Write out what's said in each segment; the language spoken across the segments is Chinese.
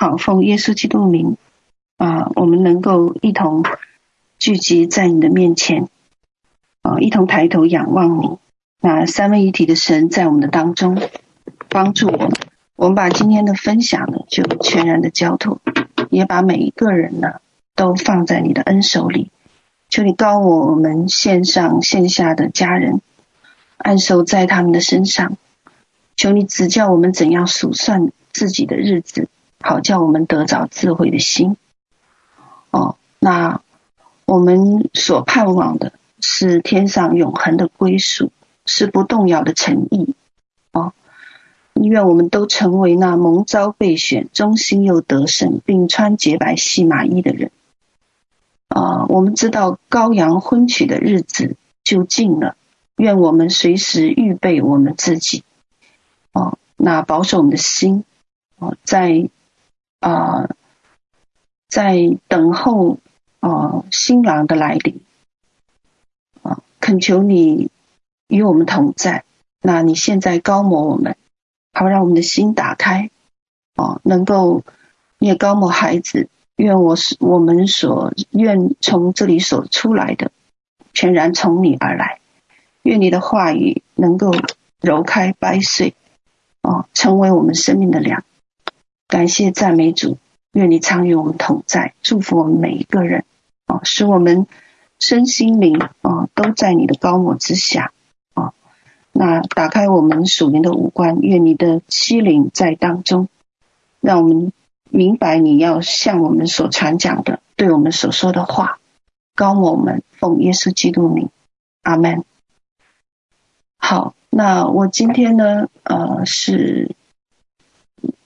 好，奉耶稣基督名啊，我们能够一同聚集在你的面前啊，一同抬头仰望你。那三位一体的神在我们的当中帮助我们。我们把今天的分享呢，就全然的交托，也把每一个人呢，都放在你的恩手里。求你膏抹我们线上线下的家人，按手在他们的身上。求你指教我们怎样数算自己的日子。好，叫我们得着智慧的心。哦，那我们所盼望的是天上永恒的归属，是不动摇的诚意。哦，愿我们都成为那蒙召备选、忠心又得胜，并穿洁白细麻衣的人。啊、我们知道羔羊婚娶的日子就近了，愿我们随时预备我们自己。哦，那保守我们的心。哦，在。啊、在等候啊、新郎的来临啊、恳求你与我们同在。那你现在高抹我们，好让我们的心打开啊、能够你也高抹孩子。愿我是我们所愿从这里所出来的，全然从你而来。愿你的话语能够揉开掰碎啊、成为我们生命的粮。感谢赞美主，愿你常与我们同在，祝福我们每一个人啊，使我们身心灵啊都在你的高我之下啊。那打开我们属灵的五官，愿你的欺凌在当中，让我们明白你要向我们所传讲的，对我们所说的话，高我们，奉耶稣基督名，阿门。好，那我今天呢，呃，是。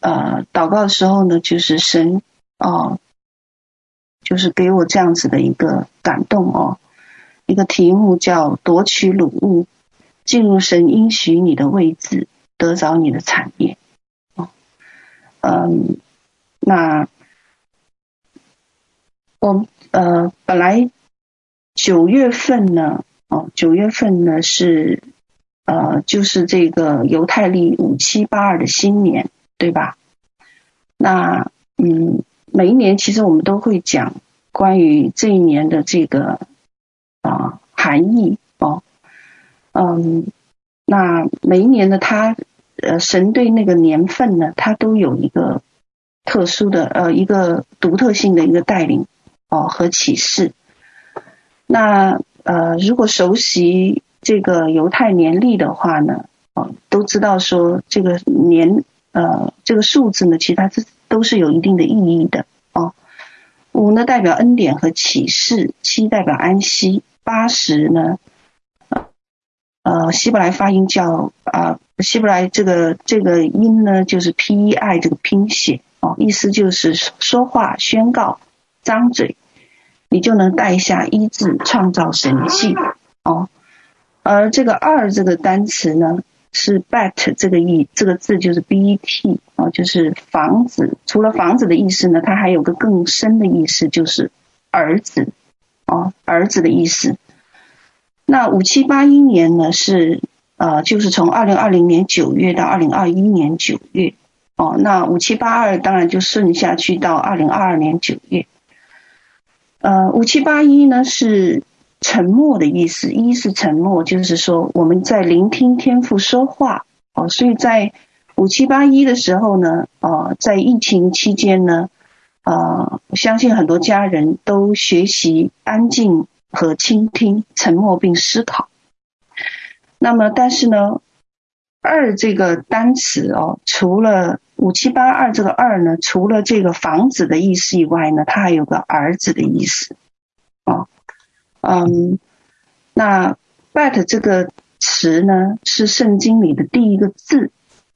呃，祷告的时候呢，就是神哦，就是给我这样子的一个感动哦，一个题目叫夺取鲁物，进入神应许你的位置，得着你的产业。哦，嗯，那我呃本来九月份呢，哦，九月份呢是呃就是这个犹太历五七八二的新年。对吧？那嗯，每一年其实我们都会讲关于这一年的这个啊、含义哦，嗯，那每一年呢，他呃神对那个年份呢，他都有一个特殊的呃一个独特性的一个带领哦和启示。那呃，如果熟悉这个犹太年历的话呢，哦，都知道说这个年。呃，这个数字呢，其实它是都是有一定的意义的哦。五呢代表恩典和启示，七代表安息，八十呢，呃，希伯来发音叫啊、呃，希伯来这个这个音呢就是 P E I 这个拼写哦，意思就是说话、宣告、张嘴，你就能带下医治、创造神迹哦。而这个二这个单词呢。是 bet 这个意，这个字就是 bet 啊，就是房子。除了房子的意思呢，它还有个更深的意思，就是儿子哦，儿子的意思。那五七八一年呢，是呃，就是从二零二零年九月到二零二一年九月哦。那五七八二当然就顺下去到二零二二年九月。呃，五七八一呢是。沉默的意思，一是沉默，就是说我们在聆听天父说话哦。所以在五七八一的时候呢，呃，在疫情期间呢，呃，我相信很多家人都学习安静和倾听，沉默并思考。那么，但是呢，二这个单词哦，除了五七八二这个二呢，除了这个房子的意思以外呢，它还有个儿子的意思哦。嗯，那 bet 这个词呢，是圣经里的第一个字，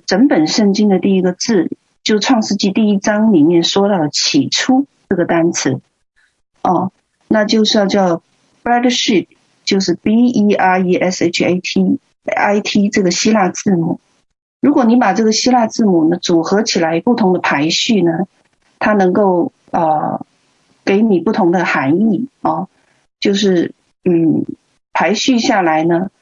整本圣经的第一个字，就创世纪第一章里面说到的起初这个单词，哦，那就是要叫 Bereshit，就是 B E R E S H A T I T 这个希腊字母。如果你把这个希腊字母呢组合起来，不同的排序呢，它能够呃给你不同的含义哦。就是嗯，排序下来呢，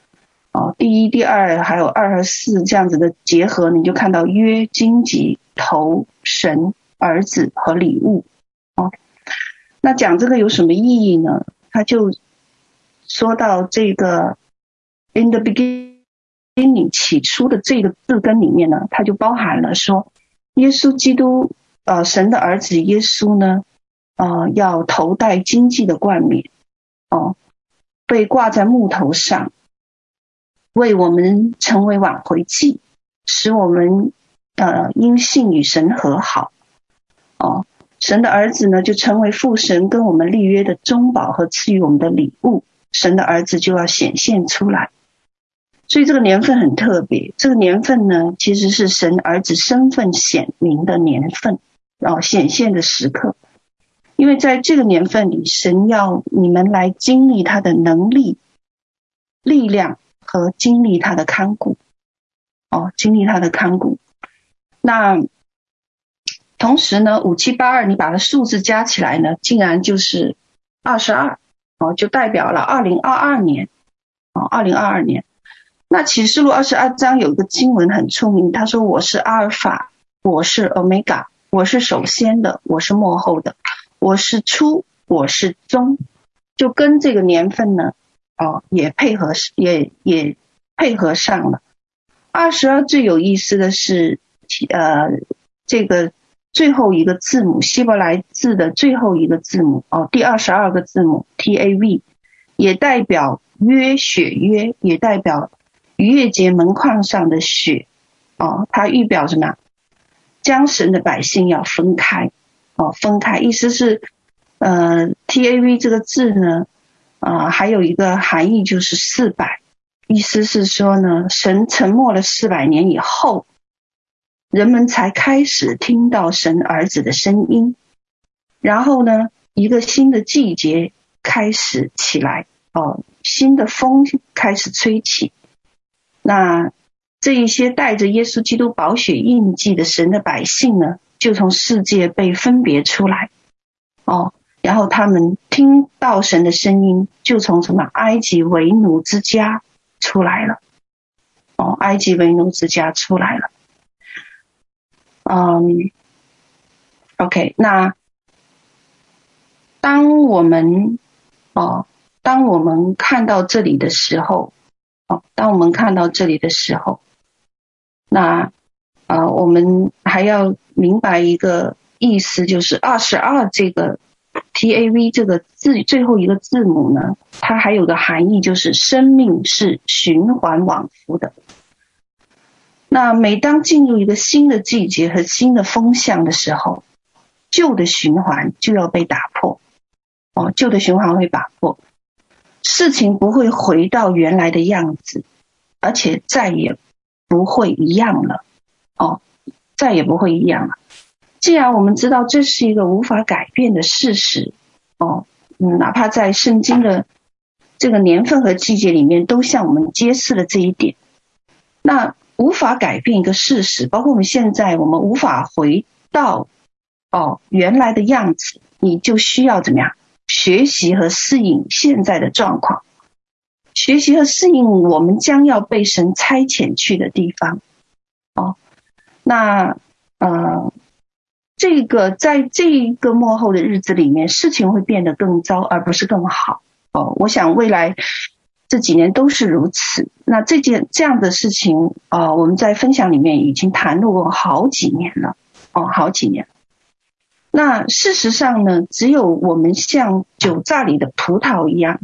哦，第一、第二还有二和四这样子的结合，你就看到约、荆棘、头、神、儿子和礼物。哦，那讲这个有什么意义呢？他就说到这个 “in the beginning” 起初的这个字根里面呢，它就包含了说，耶稣基督，呃，神的儿子耶稣呢，呃，要头戴荆棘的冠冕，哦、被挂在木头上，为我们成为挽回祭，使我们呃因信与神和好，哦、神的儿子呢，就成为父神跟我们立约的中保和赐予我们的礼物。神的儿子就要显现出来，所以这个年份很特别。这个年份呢，其实是神儿子身份显明的年份，然后显现的时刻。因为在这个年份里，神要你们来经历他的能力、力量和经历他的看顾。哦，经历他的看顾。那。同时呢，五七八二，你把它数字加起来呢，竟然就是二十二哦，就代表了二零二二年哦，二零二二年。那启示录二十二章有一个经文很出名，他说：“我是阿尔法，我是欧米伽，我是首先的，我是末后的，我是初，我是中。”就跟这个年份呢，哦，也配合，也也配合上了。二十二最有意思的是，呃，这个。最后一个字母，希伯来字的最后一个字母哦，第二十二个字母 T A V，也代表约血约，也代表逾越节门框上的血哦，它预表什么？将神的百姓要分开哦，分开，意思是呃 T A V 这个字呢啊、还有一个含义就是四百，意思是说呢，神沉默了四百年以后。人们才开始听到神儿子的声音，然后呢，一个新的季节开始起来，哦，新的风开始吹起。那这一些带着耶稣基督宝血印记的神的百姓呢，就从世界被分别出来，哦，然后他们听到神的声音，就从什么埃及为奴之家出来了，哦，埃及为奴之家出来了。嗯、，OK，那当我们哦，当我们看到这里的时候，哦，当我们看到这里的时候，那啊、呃，我们还要明白一个意思，就是二十二这个 T A V 这个字最后一个字母呢，它还有个含义，就是生命是循环往复的。那每当进入一个新的季节和新的风向的时候，旧的循环就要被打破。哦，旧的循环会打破，事情不会回到原来的样子，而且再也不会一样了。哦，再也不会一样了。既然我们知道这是一个无法改变的事实，哦，嗯，哪怕在圣经的这个年份和季节里面，都向我们揭示了这一点。那。无法改变一个事实，包括我们现在，我们无法回到哦原来的样子，你就需要怎么样学习和适应现在的状况，学习和适应我们将要被神差遣去的地方。哦，那呃，这个在这一个末后的日子里面，事情会变得更糟，而不是更好。哦，我想未来。这几年都是如此。那这件这样的事情啊、我们在分享里面已经谈论过好几年了，哦，好几年。那事实上呢，只有我们像酒榨里的葡萄一样，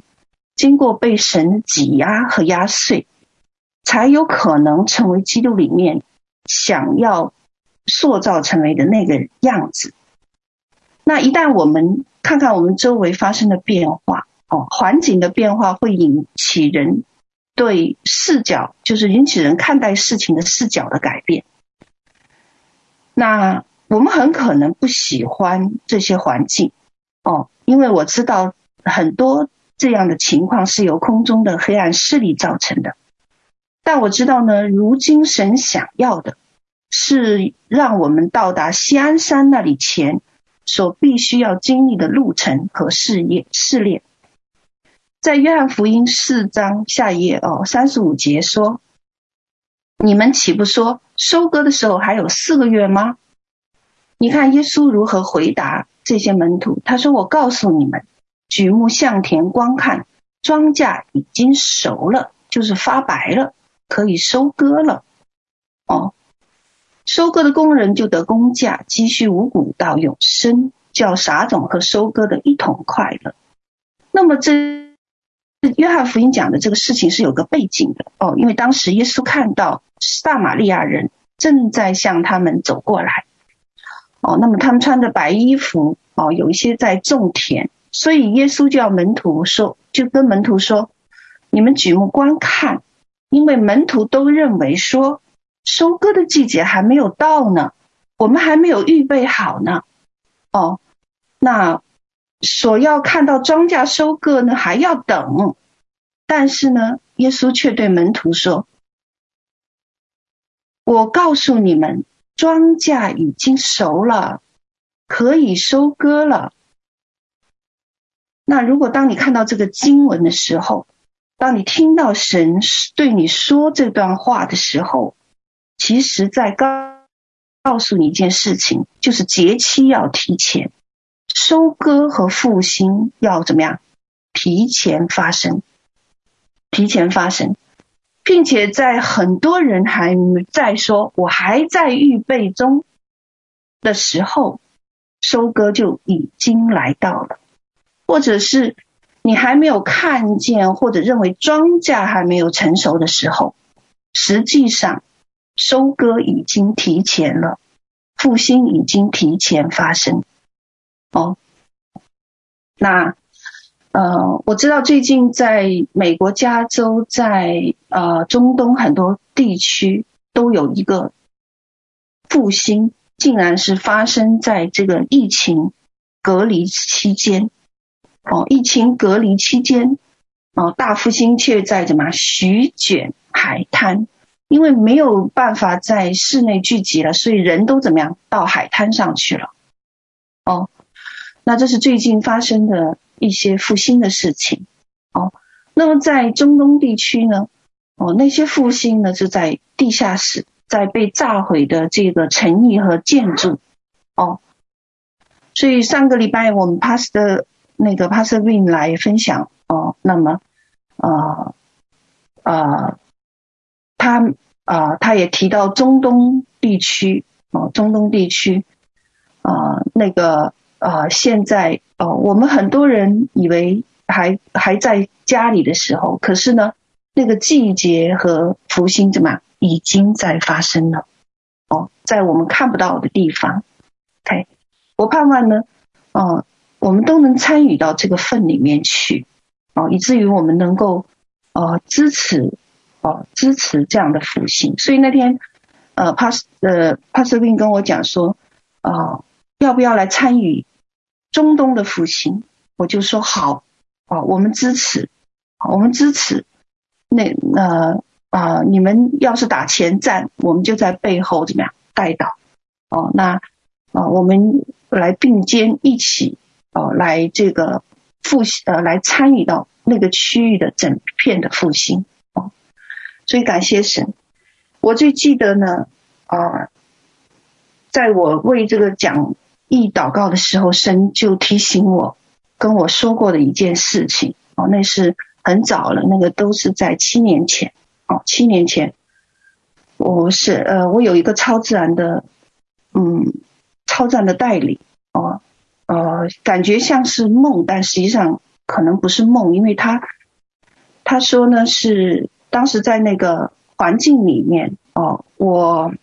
经过被神挤压和压碎，才有可能成为基督里面想要塑造成为的那个样子。那一旦我们看看我们周围发生的变化。哦，环境的变化会引起人对视角，就是引起人看待事情的视角的改变。那我们很可能不喜欢这些环境，哦，因为我知道很多这样的情况是由空中的黑暗势力造成的。但我知道呢，如今神想要的是让我们到达西安山那里前所必须要经历的路程和试验试炼。在约翰福音四章下一页哦，三十五节说：“你们岂不说收割的时候还有四个月吗？你看耶稣如何回答这些门徒？他说：“我告诉你们，举目向田观看，庄稼已经熟了，就是发白了，可以收割了。哦，收割的工人就得工价，积蓄五谷到永生，叫撒种和收割的一同快乐。那么这约翰福音讲的这个事情是有个背景的哦，因为当时耶稣看到撒玛利亚人正在向他们走过来。”哦，那么他们穿着白衣服，哦，有一些在种田，所以耶稣就要门徒说，就跟门徒说，你们举目观看，因为门徒都认为说，收割的季节还没有到呢，我们还没有预备好呢，哦，那所要看到庄稼收割呢，还要等，但是呢，耶稣却对门徒说，我告诉你们。庄稼已经熟了，可以收割了。那如果当你看到这个经文的时候，当你听到神对你说这段话的时候，其实在告告诉你一件事情，就是节期要提前，收割和复兴要怎么样？提前发生，提前发生。并且在很多人还在说“我还在预备中”的时候，收割就已经来到了；或者是你还没有看见，或者认为庄稼还没有成熟的时候，实际上收割已经提前了，复兴已经提前发生。哦，那。呃，我知道最近在美国加州，在呃中东很多地区都有一个复兴，竟然是发生在这个疫情隔离期间。哦，疫情隔离期间，哦，大复兴却在怎么席卷海滩？因为没有办法在室内聚集了，所以人都怎么样到海滩上去了？哦，那这是最近发生的。一些复兴的事情，哦，那么在中东地区呢，哦，那些复兴呢是在地下室，在被炸毁的这个城邑和建筑，哦，所以上个礼拜我们 Pastor 那个 Pastor Win 来分享，哦，那么，呃，呃，他啊、他也提到中东地区，哦，中东地区，啊、那个。啊、现在哦、我们很多人以为还还在家里的时候，可是呢，那个季节和福星怎么样，已经在发生了哦，在我们看不到的地方。OK，我盼望呢，哦、我们都能参与到这个份里面去哦、以至于我们能够呃支持哦、支持这样的复兴。所以那天呃帕斯呃帕斯宾跟我讲说啊、要不要来参与？中东的复兴，我就说好，啊，我们支持，我们支持。那呃啊，你们要是打前站，我们就在背后怎么样带导？哦，那啊，我们来并肩一起，哦，来这个复兴，呃，来参与到那个区域的整片的复兴。所以感谢神。我最记得呢，啊，在我为这个讲。义祷告的时候，神就提醒我，跟我说过的一件事情哦，那是很早了，那个都是在七年前哦，七年前，我是呃，我有一个超自然的，嗯，超自然的代理哦，呃，感觉像是梦，但实际上可能不是梦，因为他他说呢是当时在那个环境里面哦，我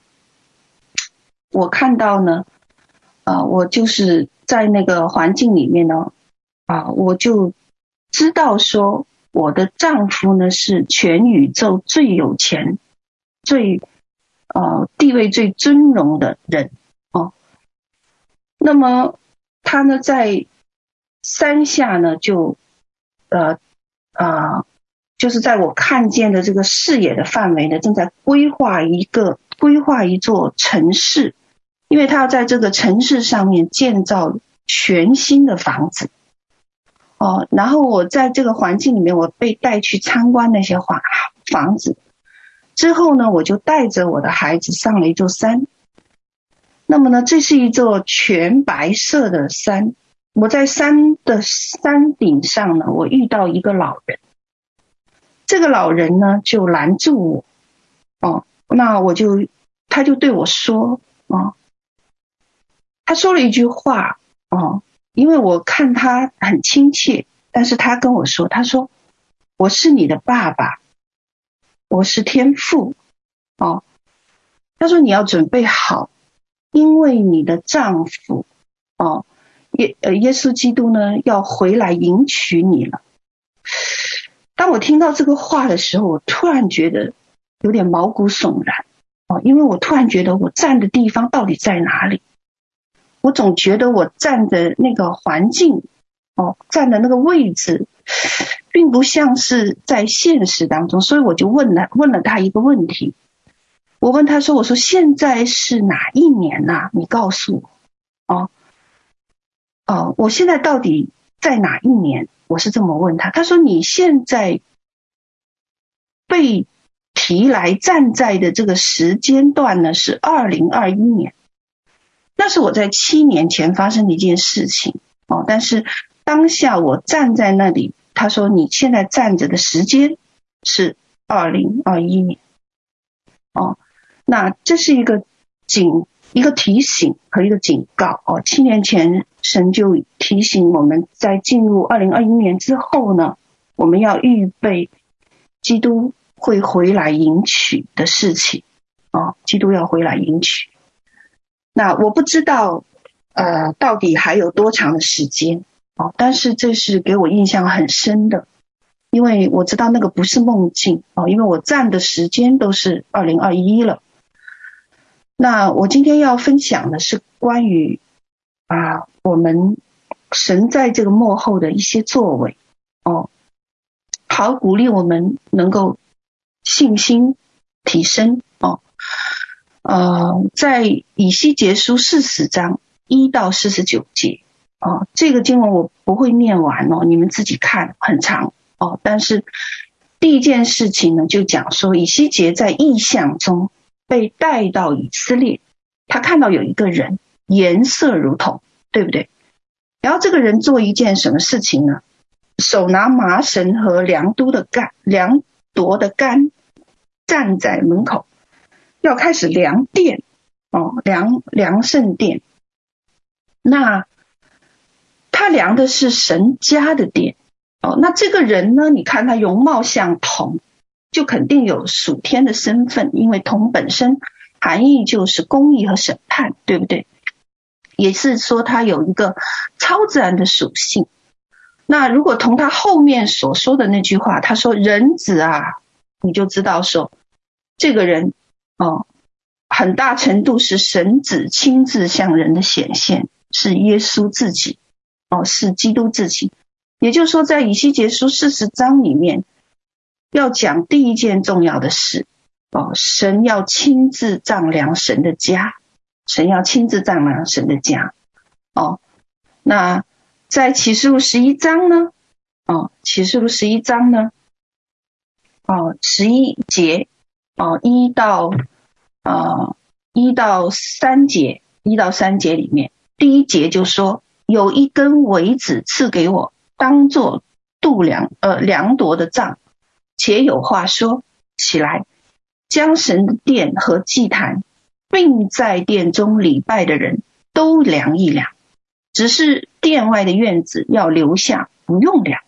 我看到呢。啊，我就是在那个环境里面呢，啊，我就知道说我的丈夫呢是全宇宙最有钱、最呃地位最尊荣的人哦。那么他呢在山下呢就呃啊，就是在我看见的这个视野的范围呢，正在规划一个规划一座城市。因为他要在这个城市上面建造全新的房子，哦，然后我在这个环境里面，我被带去参观那些房房子，之后呢，我就带着我的孩子上了一座山，那么呢，这是一座全白色的山。我在山的山顶上呢，我遇到一个老人。这个老人呢，就拦住我。哦，那我就，他就对我说，哦，他说了一句话，哦，因为我看他很亲切，但是他跟我说，他说，我是你的爸爸，我是天父，哦，他说你要准备好。因为你的丈夫，哦，耶呃耶稣基督呢要回来迎娶你了。当我听到这个话的时候，我突然觉得有点毛骨悚然，哦，因为我突然觉得我站的地方到底在哪里？我总觉得我站的那个环境，哦，站的那个位置，并不像是在现实当中，所以我就问了问了他一个问题。我问他说：“我说现在是哪一年呐、你告诉我，哦，哦，我现在到底在哪一年？”我是这么问他。他说：“你现在被提来站在的这个时间段呢，是二零二一年。那是我在七年前发生的一件事情哦。但是当下我站在那里，他说你现在站着的时间是二零二一年，哦。”那这是一个警，一个提醒和一个警告哦。七年前，神就提醒我们在进入二零二一年之后呢，我们要预备基督会回来迎娶的事情哦。基督要回来迎娶。那我不知道呃，到底还有多长的时间哦，但是这是给我印象很深的，因为我知道那个不是梦境哦，因为我站的时间都是二零二一了。那我今天要分享的是关于啊，我们神在这个幕后的一些作为哦，好鼓励我们能够信心提升哦。呃，在以西结书四十章一到四十九节哦，这个经文我不会念完哦，你们自己看，很长哦。但是第一件事情呢，就讲说以西结在异象中。被带到以色列，他看到有一个人颜色如铜，对不对？然后这个人做一件什么事情呢？手拿麻绳和量都的杆，量夺的杆，站在门口，要开始量殿哦，量量圣殿。那他量的是神家的殿哦。那这个人呢？你看他容貌像铜。就肯定有属天的身份，因为铜本身含义就是公义和审判，对不对？也是说它有一个超自然的属性。那如果从他后面所说的那句话，他说“人子啊”，你就知道说这个人哦，很大程度是神子亲自向人的显现，是耶稣自己哦，是基督自己。也就是说，在以西结书四十章里面。要讲第一件重要的事哦，神要亲自丈量神的家，神要亲自丈量神的家哦。那在启示录十一章呢？哦，启示录十一章呢？哦，十一节哦，一到啊一到三节，一到三节里面，第一节就说有一根苇子赐给我，当做度量呃量夺的杖。且有话说，起来，将神的殿和祭坛，并在殿中礼拜的人都量一量，只是殿外的院子要留下，不用量。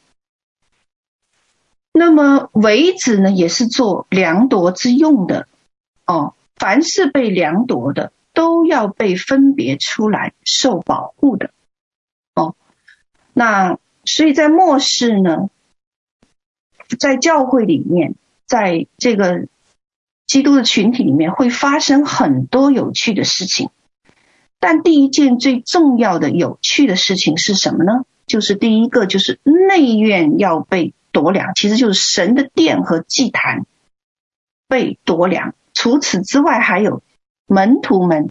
那么为子呢，也是做量夺之用的哦。凡是被量夺的，都要被分别出来，受保护的哦。那所以在末世呢，在教会里面，在这个基督的群体里面，会发生很多有趣的事情。但第一件最重要的有趣的事情是什么呢？就是第一个，就是内院要被夺粮，其实就是神的殿和祭坛被夺粮。除此之外，还有门徒们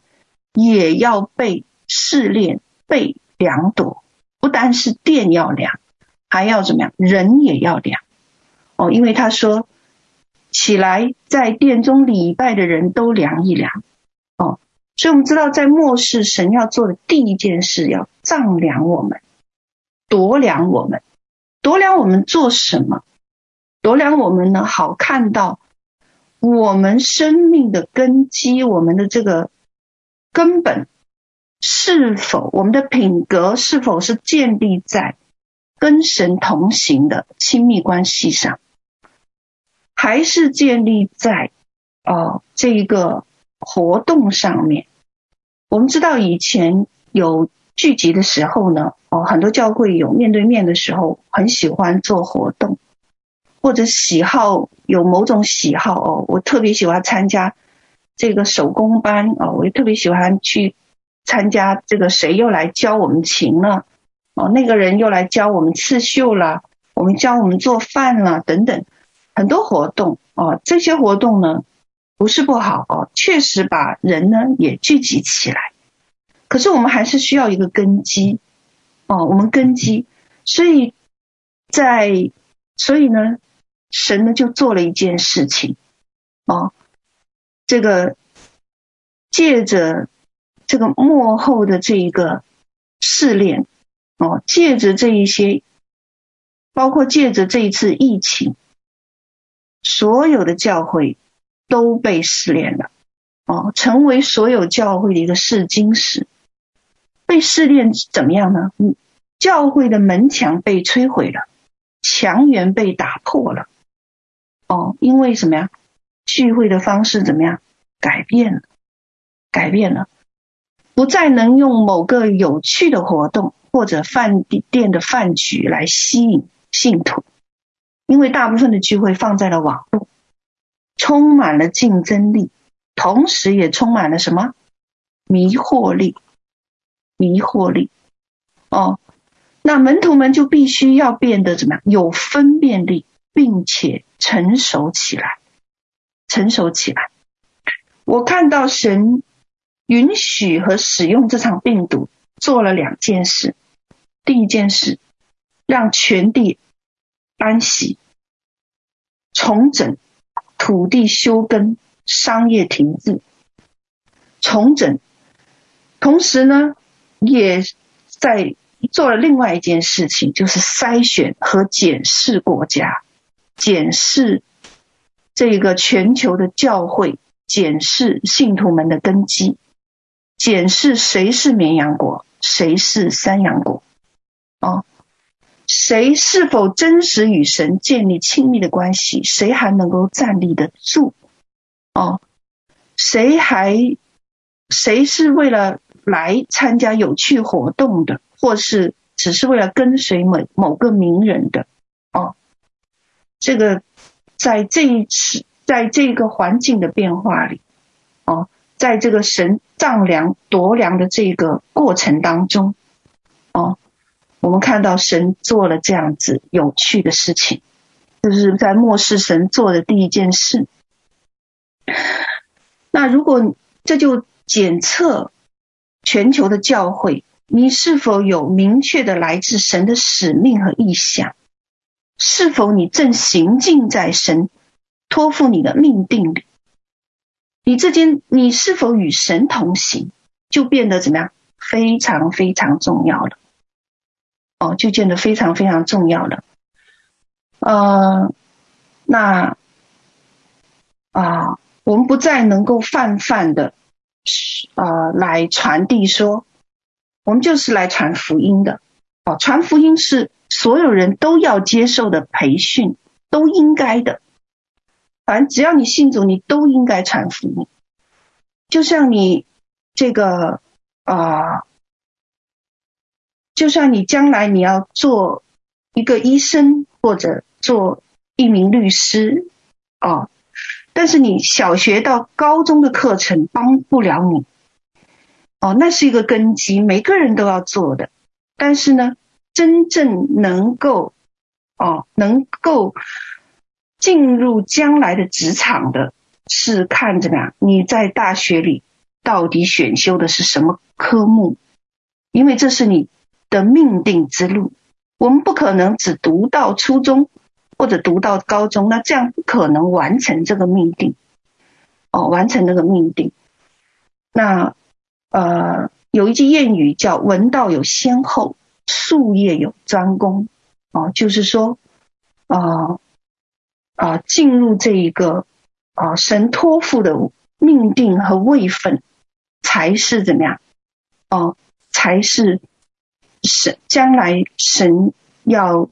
也要被试炼、被量夺。不单是殿要量，还要怎么样？人也要量。哦，因为他说起来，在殿中礼拜的人都量一量。哦，所以我们知道，在末世，神要做的第一件事，要丈量我们，度量我们，度量我们做什么？度量我们呢？好看到我们生命的根基，我们的这个根本是否，我们的品格是否是建立在跟神同行的亲密关系上，还是建立在哦这一个活动上面？我们知道以前有聚集的时候呢，哦很多教会有面对面的时候，很喜欢做活动。或者喜好有某种喜好哦，我特别喜欢参加这个手工班哦，我也特别喜欢去参加这个谁又来教我们琴了哦，那个人又来教我们刺绣了，我们教我们做饭了等等，很多活动哦，这些活动呢不是不好哦，确实把人呢也聚集起来，可是我们还是需要一个根基哦，我们根基，所以在所以呢。神呢就做了一件事情，哦，这个借着这个幕后的这一个试炼，哦，借着这一些，包括借着这一次疫情，所有的教会都被试炼了，哦，成为所有教会的一个试金石。被试炼怎么样呢？嗯，教会的门墙被摧毁了，墙垣被打破了。哦，因为什么呀？聚会的方式怎么样？改变了，改变了，不再能用某个有趣的活动或者饭店的饭局来吸引信徒，因为大部分的聚会放在了网络，充满了竞争力，同时也充满了什么？迷惑力，迷惑力。哦，那门徒们就必须要变得怎么样？有分辨力。并且成熟起来，成熟起来。我看到神允许和使用这场病毒做了两件事。第一件事，让全地安息，重整土地休耕，商业停滞，重整。同时呢，也在做了另外一件事情，就是筛选和检视国家。检视这个全球的教会，检视信徒们的根基，检视谁是绵羊国，谁是山羊国，哦，谁是否真实与神建立亲密的关系，谁还能够站立得住，哦，谁还谁是为了来参加有趣活动的，或是只是为了跟随某某个名人的，哦。这个在这一次，在这个环境的变化里，哦，在这个神丈量度量的这个过程当中，我们看到神做了这样子有趣的事情，就是在末世神做的第一件事。那如果这就检测全球的教会，你是否有明确的来自神的使命和意向？是否你正行进在神托付你的命定里？你之间你是否与神同行，就变得怎么样？非常非常重要了。哦，就变得非常非常重要了。呃，那啊，我们不再能够泛泛的呃来传递说，我们就是来传福音的。哦，传福音是。所有人都要接受的培训，都应该的。反正只要你信主，你都应该传福音。就像你这个啊、就算你将来你要做一个医生或者做一名律师、哦，但是你小学到高中的课程帮不了你。哦，那是一个根基，每个人都要做的。但是呢，真正能够哦，能够进入将来的职场的，是看着呢，你在大学里到底选修的是什么科目？因为这是你的命定之路。我们不可能只读到初中或者读到高中，那这样不可能完成这个命定。哦，完成那个命定。那呃，有一句谚语叫“闻道有先后，术业有专攻”，哦，就是说，啊、啊、进入这一个啊、神托付的命定和位分，才是怎么样？哦、才是神将来神要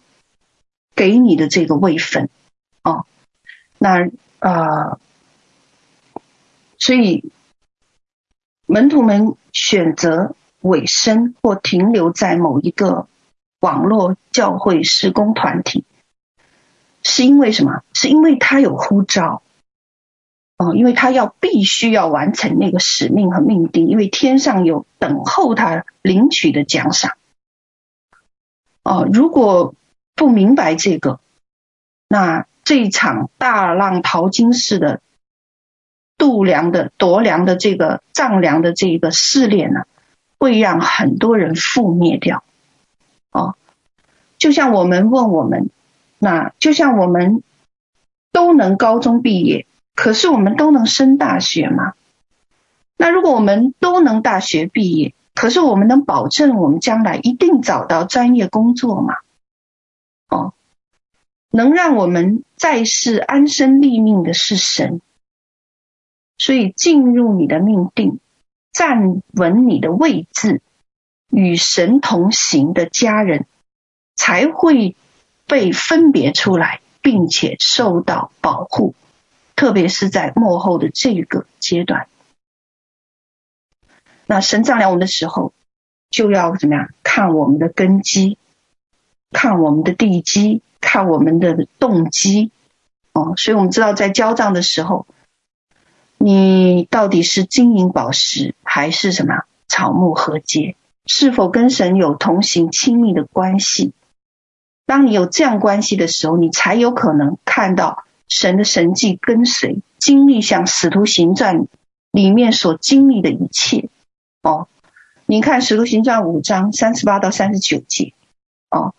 给你的这个位分，哦、那、呃，所以。门徒们选择委身或停留在某一个网络教会施工团体，是因为什么？是因为他有呼召，哦，因为他要必须要完成那个使命和命定，因为天上有等候他领取的奖赏。哦，如果不明白这个，那这一场大浪淘金式的。度量的夺量的这个丈量的这个试炼呢，会让很多人覆灭掉。哦，就像我们问我们，那就像我们都能高中毕业，可是我们都能升大学吗？那如果我们都能大学毕业，可是我们能保证我们将来一定找到专业工作吗？哦，能让我们在世安身立命的是神。所以，进入你的命定，站稳你的位置，与神同行的家人，才会被分别出来，并且受到保护。特别是在末后的这个阶段，那神丈量我们的时候，就要怎么样？看我们的根基，看我们的地基，看我们的动机。哦，所以我们知道，在交账的时候。你到底是金银宝石还是什么草木禾秸？是否跟神有同行亲密的关系？当你有这样关系的时候，你才有可能看到神的神迹跟随，经历像《使徒行传》里面所经历的一切。哦，你看《使徒行传》五章三十八到三十九节。哦，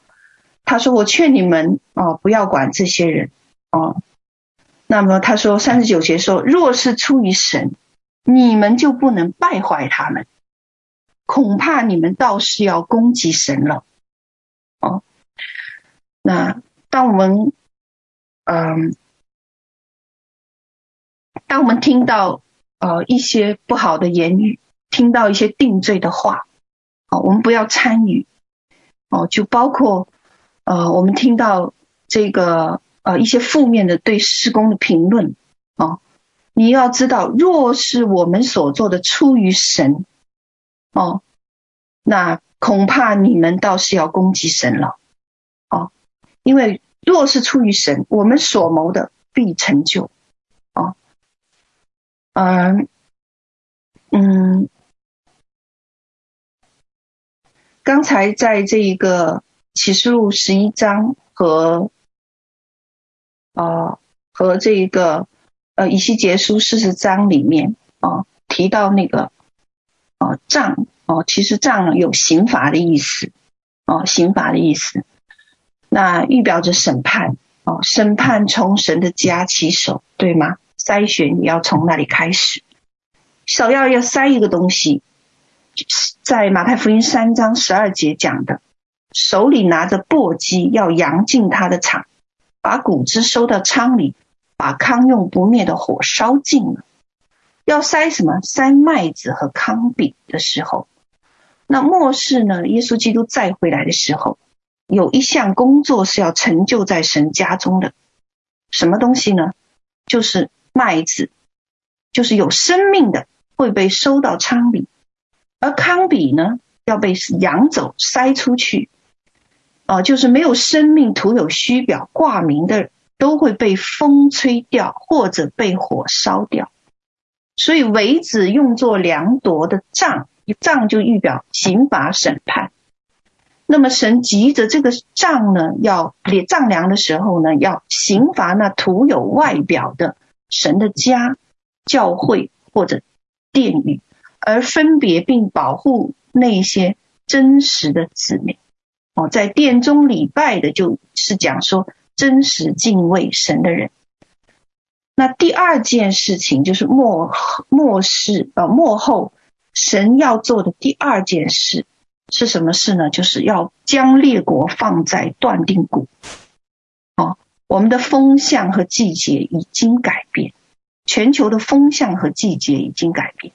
他说：“我劝你们哦，不要管这些人。”哦。那么他说三十九节说，若是出于神，你们就不能败坏他们，恐怕你们倒是要攻击神了。哦，那当我们嗯，当我们听到呃一些不好的言语，听到一些定罪的话，哦，我们不要参与。哦，就包括呃，我们听到这个。呃，一些负面的对施工的评论啊，你要知道，若是我们所做的出于神，哦，那恐怕你们倒是要攻击神了，哦，因为若是出于神，我们所谋的必成就，哦，嗯嗯，刚才在这一个启示录十一章和。啊、和这一个呃以西结书四十章里面啊、提到那个啊杖哦，其实杖有刑罚的意思哦，刑罚的意思，那预表着审判哦，审判从神的家起手，对吗？筛选也要从那里开始，首要要筛一个东西，在马太福音三章十二节讲的，手里拿着簸箕要扬进他的场。把谷子收到仓里，把糠用不灭的火烧尽了。要塞什么？塞麦子和糠饼的时候，那末世呢？耶稣基督再回来的时候，有一项工作是要成就在神家中的。什么东西呢？就是麦子，就是有生命的会被收到仓里，而康比呢，要被扬走筛出去。啊，就是没有生命、徒有虚表、挂名的，都会被风吹掉，或者被火烧掉。所以，为子用作量夺的杖，杖就预表刑罚审判。那么，神急着这个杖呢，要丈量的时候呢，要刑罚那徒有外表的神的家、教会或者殿宇，而分别并保护那些真实的子民。哦，在殿中礼拜的，就是讲说真实敬畏神的人。那第二件事情就是末末世呃末后神要做的第二件事是什么事呢？就是要将列国放在断定谷。哦，我们的风向和季节已经改变，全球的风向和季节已经改变。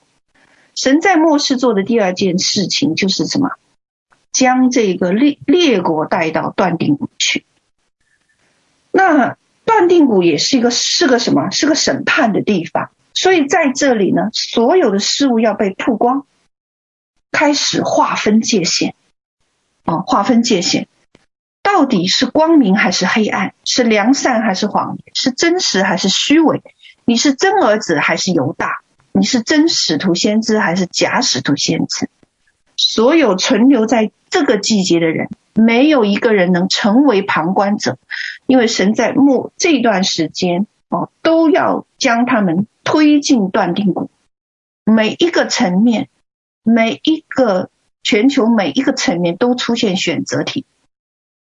神在末世做的第二件事情就是什么？将这个列列国带到断定谷去。那断定谷也是一个是个什么？是个审判的地方。所以在这里呢，所有的事物要被曝光，开始划分界限。啊，划分界限，到底是光明还是黑暗？是良善还是谎言？是真实还是虚伪？你是真儿子还是犹大？你是真使徒先知还是假使徒先知？所有存留在这个季节的人，没有一个人能成为旁观者，因为神在末这段时间哦，都要将他们推进断定谷。每一个层面，每一个全球每一个层面都出现选择题，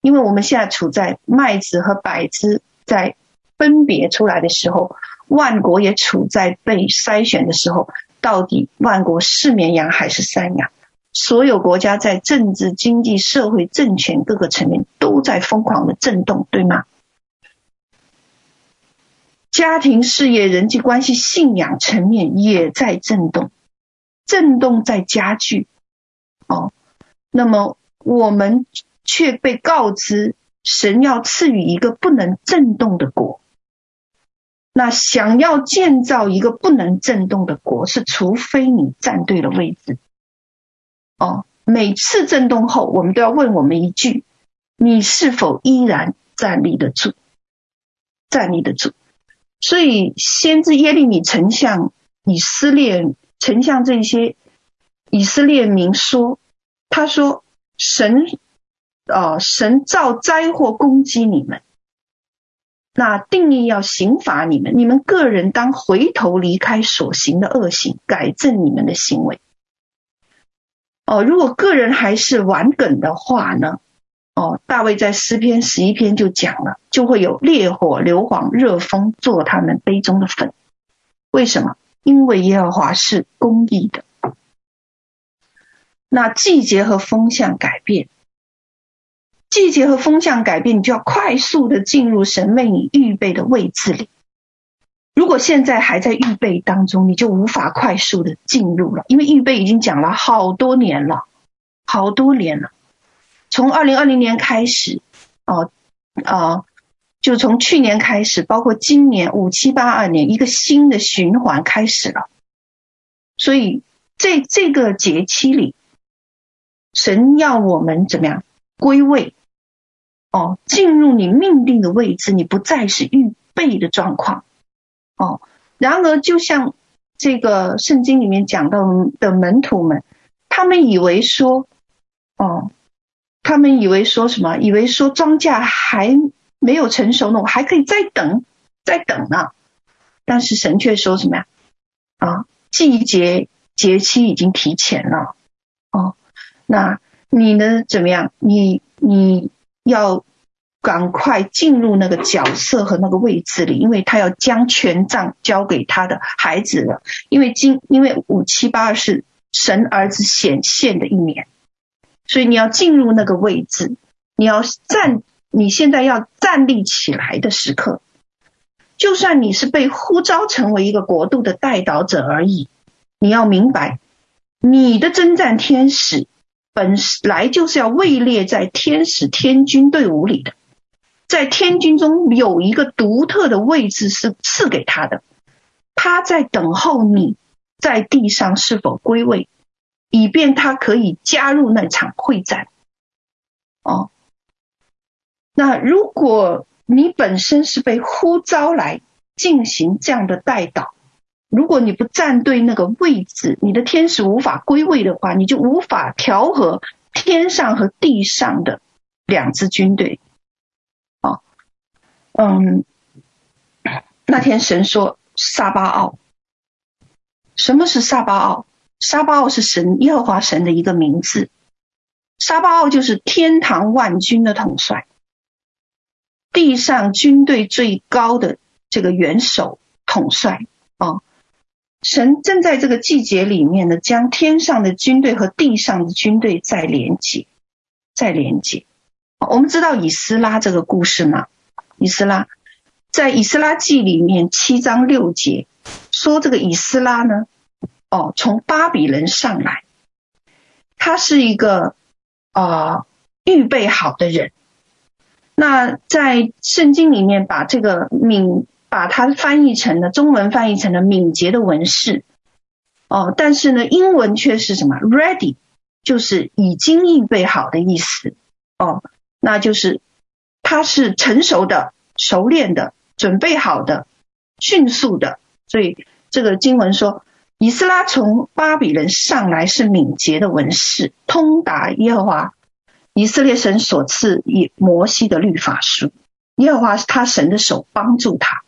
因为我们现在处在麦子和稗子在分别出来的时候，万国也处在被筛选的时候，到底万国是绵羊还是山羊？所有国家在政治、经济、社会、政权各个层面都在疯狂的震动，对吗？家庭、事业、人际关系、信仰层面也在震动，震动在加剧。哦，那么我们却被告知，神要赐予一个不能震动的国。那想要建造一个不能震动的国，是除非你站对了位置。哦，每次震动后，我们都要问我们一句：你是否依然站立得住？站立得住。所以，先知耶利米曾向以色列，曾向这些以色列民说：“他说，神，哦，神造灾祸攻击你们，那定意要刑罚你们，你们个人当回头离开所行的恶行，改正你们的行为。”哦，如果个人还是顽梗的话呢？哦，大卫在诗篇十一篇就讲了，就会有烈火、硫磺、热风做他们杯中的粉。为什么？因为耶和华是公义的。那季节和风向改变，季节和风向改变，你就要快速的进入神为你预备的位置里。如果现在还在预备当中，你就无法快速的进入了，因为预备已经讲了好多年了，好多年了。从二零二零年开始，哦，啊，就从去年开始，包括今年五七八二年，一个新的循环开始了。所以，在这个节期里，神要我们怎么样归位？哦，进入你命定的位置，你不再是预备的状况。哦，然而就像这个圣经里面讲到的门徒们，他们以为说，哦，他们以为说什么？以为说庄稼还没有成熟呢，我还可以再等，再等呢。但是神却说什么呀？啊，季节节期已经提前了。哦，那你呢？怎么样？你你要。赶快进入那个角色和那个位置里，因为他要将权杖交给他的孩子了。因为今因为五七八是神儿子显现的一年，所以你要进入那个位置，你要站，你现在要站立起来的时刻。就算你是被呼召成为一个国度的代导者而已，你要明白，你的征战天使本来就是要位列在天使天军队伍里的。在天军中有一个独特的位置是赐给他的，他在等候你在地上是否归位，以便他可以加入那场会战。哦，那如果你本身是被呼召来进行这样的代祷，如果你不站对那个位置，你的天使无法归位的话，你就无法调和天上和地上的两支军队。嗯，那天神说撒巴奥，什么是撒巴奥？撒巴奥是神耶和华神的一个名字，撒巴奥就是天堂万军的统帅，地上军队最高的这个元首统帅啊。神正在这个季节里面呢，将天上的军队和地上的军队再连接，再连接。我们知道以斯拉这个故事吗？以斯拉在以斯拉记里面七章六节说，这个以斯拉呢，哦，从巴比伦上来，他是一个啊、预备好的人。那在圣经里面把这个敏。把它翻译成了中文，翻译成了敏捷的文士哦，但是呢，英文却是什么？Ready，就是已经预备好的意思哦，那就是他是成熟的、熟练的、准备好的、迅速的。所以这个经文说，以斯拉从巴比伦上来是敏捷的文士，通达耶和华以色列神所赐以摩西的律法书。耶和华是他神的手帮助他。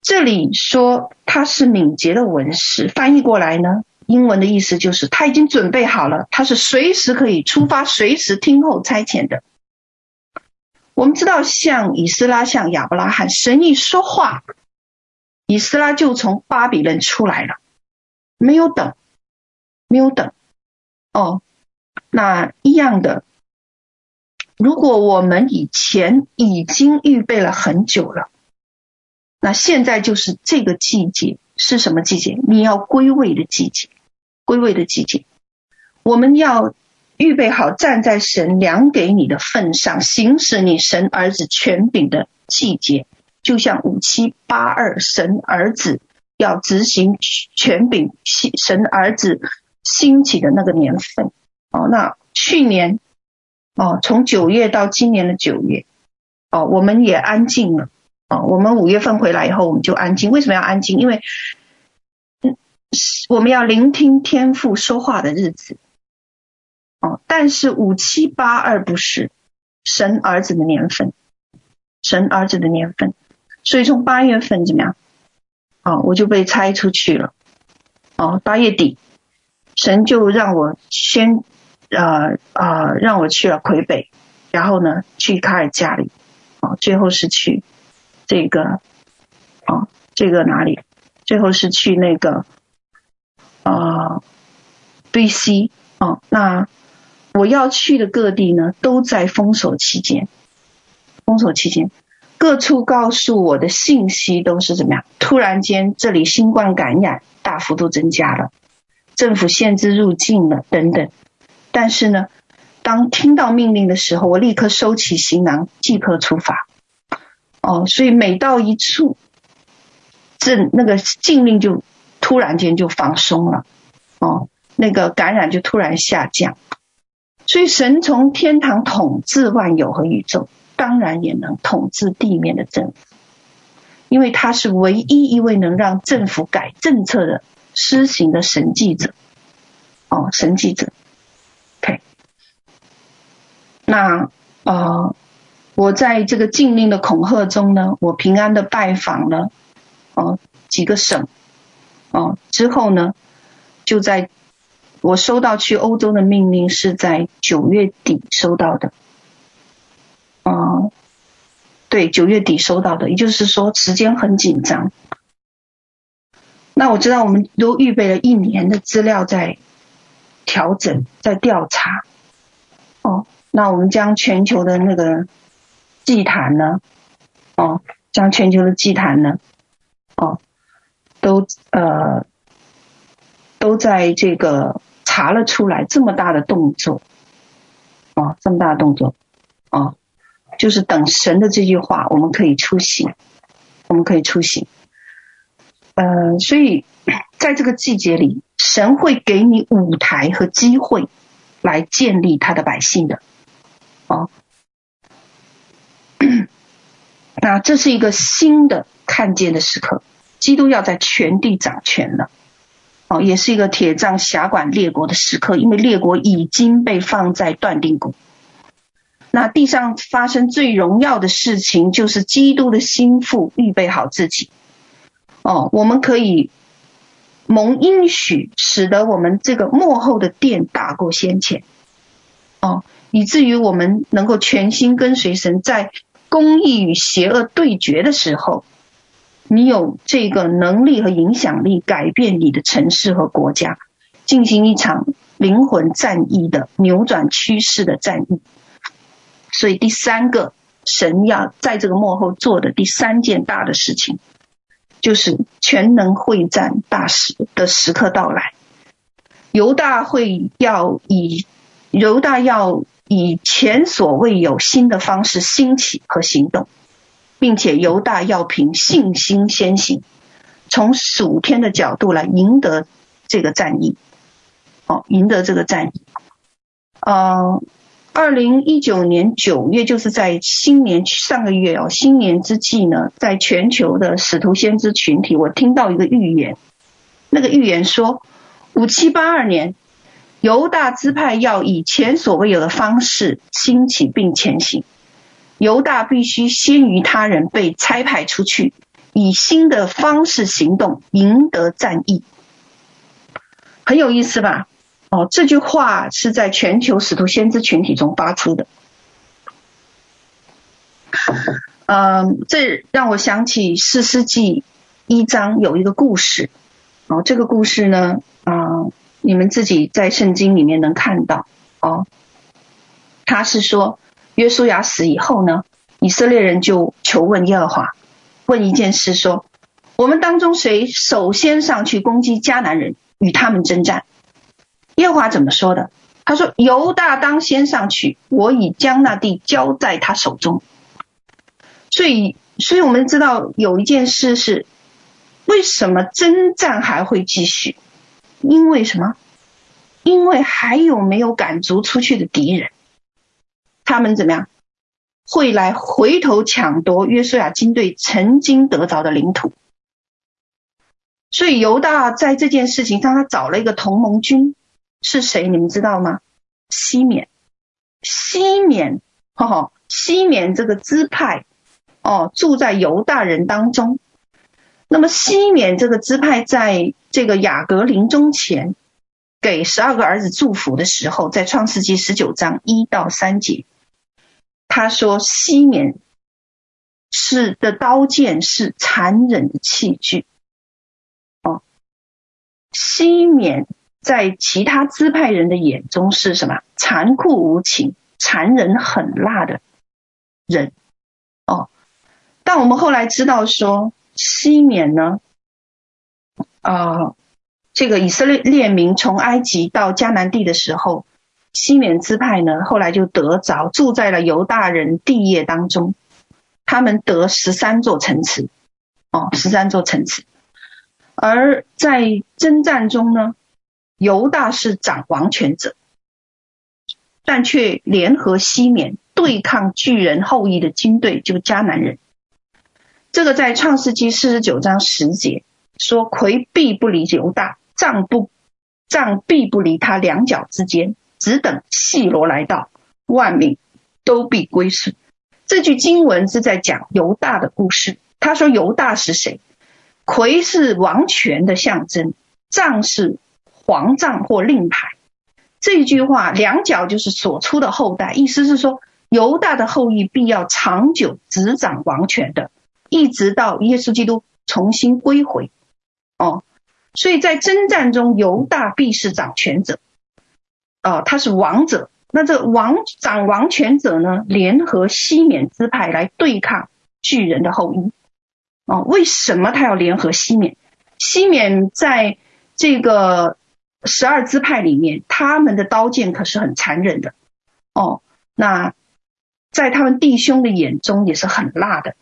这里说他是敏捷的文士，翻译过来呢，英文的意思就是他已经准备好了，他是随时可以出发，随时听候差遣的。我们知道，像以斯拉，像亚伯拉罕，神一说话，以斯拉就从巴比伦出来了，没有等，没有等。哦，那一样的，如果我们以前已经预备了很久了。那现在就是这个季节是什么季节？你要归位的季节，归位的季节。我们要预备好站在神量给你的份上，行使你神儿子权柄的季节，就像五七八二神儿子要执行权柄，神儿子兴起的那个年份。哦，那去年哦，从九月到今年的九月，哦，我们也安静了。哦，我们五月份回来以后，我们就安静。为什么要安静？因为，嗯，我们要聆听天父说话的日子。哦，但是五七八二不是神儿子的年份，神儿子的年份。所以从八月份怎么样？哦，我就被拆出去了。哦，八月底，神就让我先，呃呃，让我去了魁北，然后呢，去卡尔加里。哦，最后是去。这个，啊，这个哪里？最后是去那个，啊，BC 啊。那我要去的各地呢，都在封锁期间。封锁期间，各处告诉我的信息都是怎么样？突然间，这里新冠感染大幅度增加了，政府限制入境了，等等。但是呢，当听到命令的时候，我立刻收起行囊，即刻出发。哦，所以每到一处，这那个禁令就突然间就放松了，哦，那个感染就突然下降。所以神从天堂统治万有和宇宙，当然也能统治地面的政府，因为他是唯一一位能让政府改政策的施行的神迹者。哦，神迹者。OK，那呃。我在这个禁令的恐吓中呢，我平安的拜访了哦几个省哦，之后呢，就在我收到去欧洲的命令是在九月底收到的，哦，对，九月底收到的，也就是说时间很紧张。那我知道我们都预备了一年的资料在调整，在调查，哦，那我们将全球的那个。祭坛呢？哦，将全球的祭坛呢？哦，都呃都在这个查了出来，这么大的动作，哦，这么大的动作，哦，就是等神的这句话，我们可以出行，我们可以出行。呃，所以在这个季节里，神会给你舞台和机会来建立他的百姓的，哦。那这是一个新的看见的时刻，基督要在全地掌权了，哦，也是一个铁杖辖管列国的时刻，因为列国已经被放在断定谷。那地上发生最荣耀的事情，就是基督的心腹预备好自己，哦，我们可以蒙应许，使得我们这个幕后的殿大过先前，哦，以至于我们能够全心跟随神，在公义与邪恶对决的时候，你有这个能力和影响力改变你的城市和国家，进行一场灵魂战役的扭转趋势的战役。所以第三个，神要在这个幕后做的第三件大的事情，就是全能会战大时的时刻到来。犹大会要以犹大要以前所未有新的方式兴起和行动，并且犹大要凭信心先行，从属天的角度来赢得这个战役。哦，赢得这个战役。呃，二零一九年九月，就是在新年上个月哦，新年之际呢，在全球的使徒先知群体，我听到一个预言，那个预言说。五七八二年，犹大支派要以前所未有的方式兴起并前行。犹大必须先于他人被差派出去，以新的方式行动，赢得战役。很有意思吧？哦，这句话是在全球使徒先知群体中发出的。嗯，这让我想起四世纪一章有一个故事。哦，这个故事呢？啊、你们自己在圣经里面能看到哦。他是说，约书亚死以后呢，以色列人就求问耶和华，问一件事说：我们当中谁首先上去攻击迦南人，与他们征战？耶和华怎么说的？他说：犹大当先上去，我已将那地交在他手中。所以，所以我们知道有一件事是，为什么征战还会继续？因为什么？因为还有没有赶逐出去的敌人，他们怎么样？会来回头抢夺约书亚军队曾经得着的领土。所以犹大在这件事情上，他找了一个同盟军，是谁？你们知道吗？西缅，西缅，哈哈，西缅这个支派，哦，住在犹大人当中。那么西缅这个支派在这个雅各临终前给十二个儿子祝福的时候，在创世纪十九章一到三节，他说西缅是的刀剑是残忍的器具。哦，西缅在其他支派人的眼中是什么？残酷无情、残忍狠辣的人。哦，但我们后来知道说。西缅呢？啊、这个以色列列民从埃及到迦南地的时候，西缅支派呢，后来就得着住在了犹大人地业当中。他们得十三座城池，哦，十三座城池。而在征战中呢，犹大是掌王权者，但却联合西缅对抗巨人后裔的军队，就迦南人。这个在创世纪四十九章十节说：“魁必不离犹大，杖不杖必不离他两脚之间，只等细罗来到，万民都必归顺。”这句经文是在讲犹大的故事。他说：“犹大是谁？魁是王权的象征，杖是皇杖或令牌。这句话两脚就是所出的后代，意思是说犹大的后裔必要长久执掌王权的。”一直到耶稣基督重新归回，哦，所以在征战中，犹大必是掌权者，哦，他是王者。那这王掌王权者呢，联合西缅支派来对抗巨人的后裔，哦，为什么他要联合西缅？西缅在这个十二支派里面，他们的刀剑可是很残忍的，哦，那在他们弟兄的眼中也是很辣的。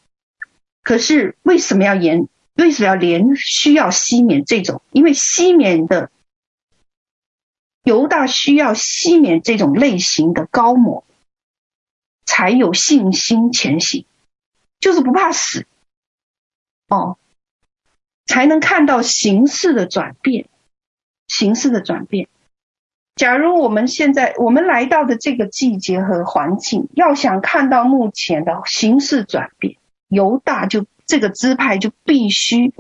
可是为什么要连？为什么要连需要西缅这种？因为西缅的犹大需要西缅这种类型的高模，才有信心前行，就是不怕死哦，才能看到形势的转变，形势的转变。假如我们现在我们来到的这个季节和环境，要想看到目前的形势转变。犹大就这个支派就必须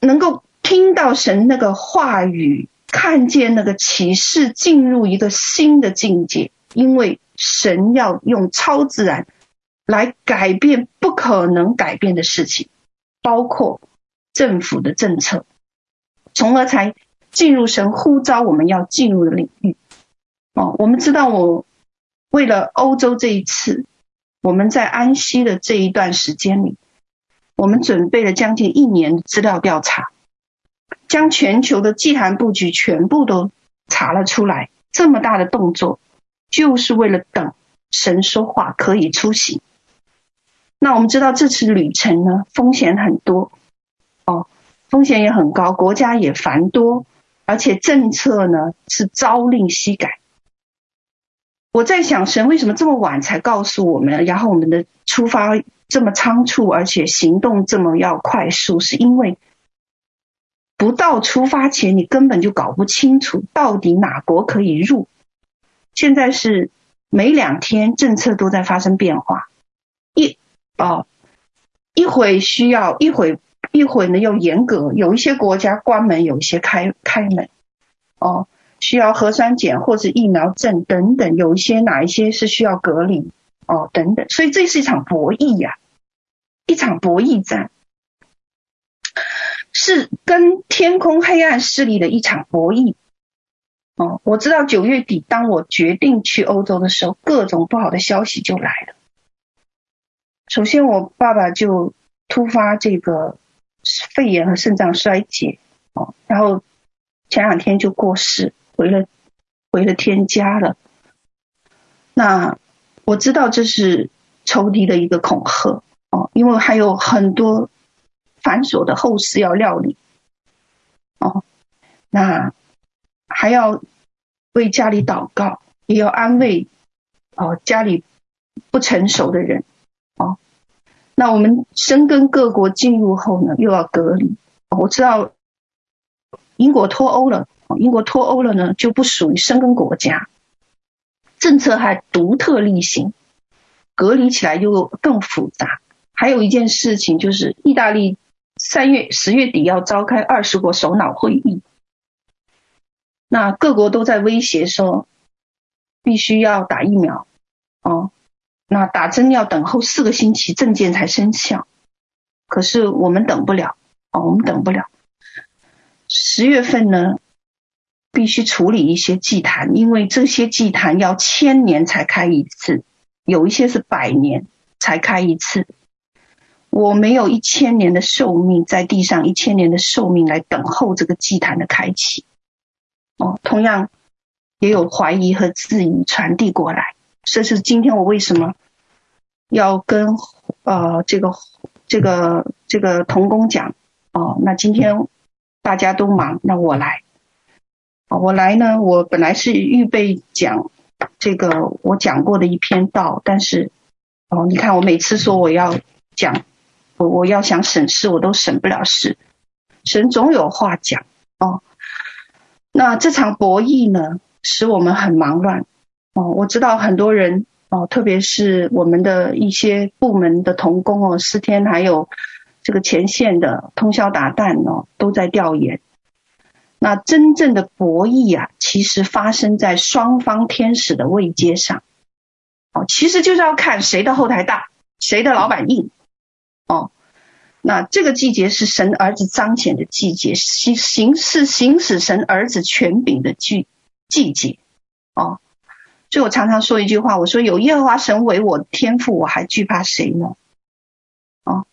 能够听到神那个话语，看见那个启示，进入一个新的境界。因为神要用超自然来改变不可能改变的事情，包括政府的政策，从而才进入神呼召我们要进入的领域。哦，我们知道，我为了欧洲这一次，我们在安息的这一段时间里，我们准备了将近一年资料调查，将全球的祭坛布局全部都查了出来。这么大的动作，就是为了等神说话可以出行。那我们知道这次旅程呢，风险很多，哦，风险也很高，国家也繁多，而且政策呢是朝令夕改。我在想，神为什么这么晚才告诉我们？然后我们的出发这么仓促，而且行动这么要快速，是因为不到出发前，你根本就搞不清楚到底哪国可以入。现在是每两天政策都在发生变化，一哦一会需要，一会一会呢又严格，有一些国家关门，有一些开开门，哦。需要核酸检或者疫苗证等等，有一些哪一些是需要隔离哦等等，所以这是一场博弈呀、一场博弈战，是跟天空黑暗势力的一场博弈哦。我知道九月底，当我决定去欧洲的时候，各种不好的消息就来了。首先，我爸爸就突发这个肺炎和肾脏衰竭哦，然后前两天就过世。回了，回了天家了。那我知道这是仇敌的一个恐吓哦，因为还有很多繁琐的后事要料理哦。那还要为家里祷告，也要安慰哦家里不成熟的人哦。那我们申根各国进入后呢，又要隔离。我知道英国脱欧了。英国脱欧了呢，就不属于申根国家，政策还独特例行，隔离起来又更复杂。还有一件事情就是，意大利三月十月底要召开二十国首脑会议，那各国都在威胁说，必须要打疫苗哦，那打针要等候四个星期，证件才生效。可是我们等不了哦，我们等不了。十月份呢？必须处理一些祭坛，因为这些祭坛要千年才开一次，有一些是百年才开一次。我没有一千年的寿命，在地上一千年的寿命来等候这个祭坛的开启。哦，同样也有怀疑和质疑传递过来。这是今天我为什么要跟呃这个这个这个童工讲哦？那今天大家都忙，那我来。我来呢，我本来是预备讲这个我讲过的一篇道，但是哦，你看我每次说我要讲，我我要想省事，我都省不了事。神总有话讲哦。那这场博弈呢，使我们很忙乱哦。我知道很多人哦，特别是我们的一些部门的同工哦，司天还有这个前线的通宵达旦哦，都在调研。那真正的博弈啊，其实发生在双方天使的位阶上，哦，其实就是要看谁的后台大，谁的老板硬，哦，那这个季节是神儿子彰显的季节，行行是行使神儿子权柄的季季节，哦，所以我常常说一句话，我说有耶和华神为我天赋，我还惧怕谁呢？哦，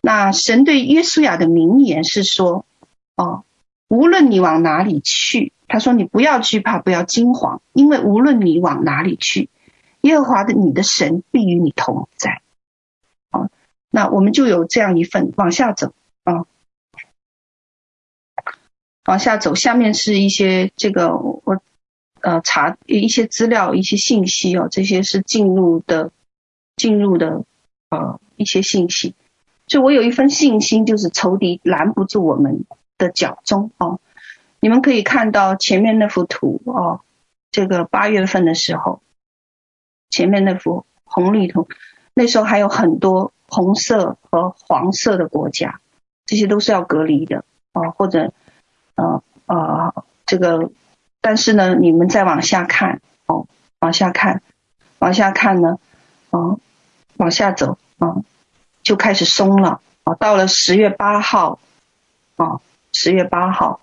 那神对约书亚的名言是说，哦。无论你往哪里去，他说你不要惧怕，不要惊慌，因为无论你往哪里去，耶和华的你的神必与你同在。那我们就有这样一份往下走啊，往下走，下面是一些这个我呃查一些资料、一些信息哦，这些是进入的进入的呃一些信息，就我有一份信心，就是仇敌拦不住我们。的脚踪哦，你们可以看到前面那幅图哦，这个八月份的时候，前面那幅红绿图，那时候还有很多红色和黄色的国家，这些都是要隔离的啊，或者呃呃这个，但是呢，你们再往下看哦，往下看，往下看呢，啊，往下走啊，就开始松了啊，到了十月八号，哦，十月八号，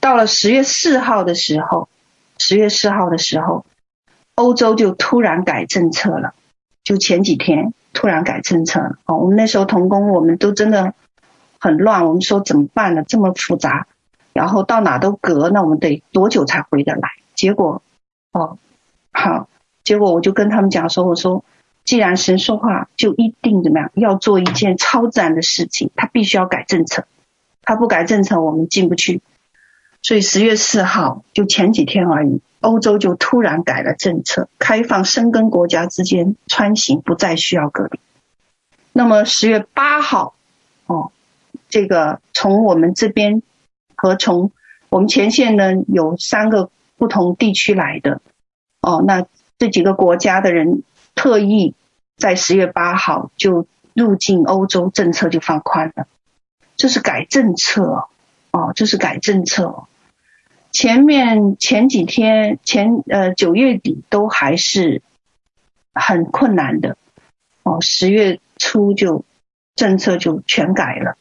到了十月四号的时候，十月四号的时候，欧洲就突然改政策了，就前几天突然改政策了。哦，我们那时候童工，我们都真的很乱，我们说怎么办呢？这么复杂，然后到哪都隔，那我们得多久才回得来？结果，哦，好，结果我就跟他们讲说，我说。既然神说话，就一定怎么样？要做一件超自然的事情，他必须要改政策，他不改政策，我们进不去。所以十月四号，就前几天而已，欧洲就突然改了政策，开放申根国家之间穿行，不再需要隔离。那么十月八号，哦，这个从我们这边和从我们前线呢，有三个不同地区来的，哦，那这几个国家的人。特意在十月八号就入境欧洲，政策就放宽了，这是改政策哦，这是改政策。前面前几天前呃九月底都还是很困难的哦，十月初就政策就全改了。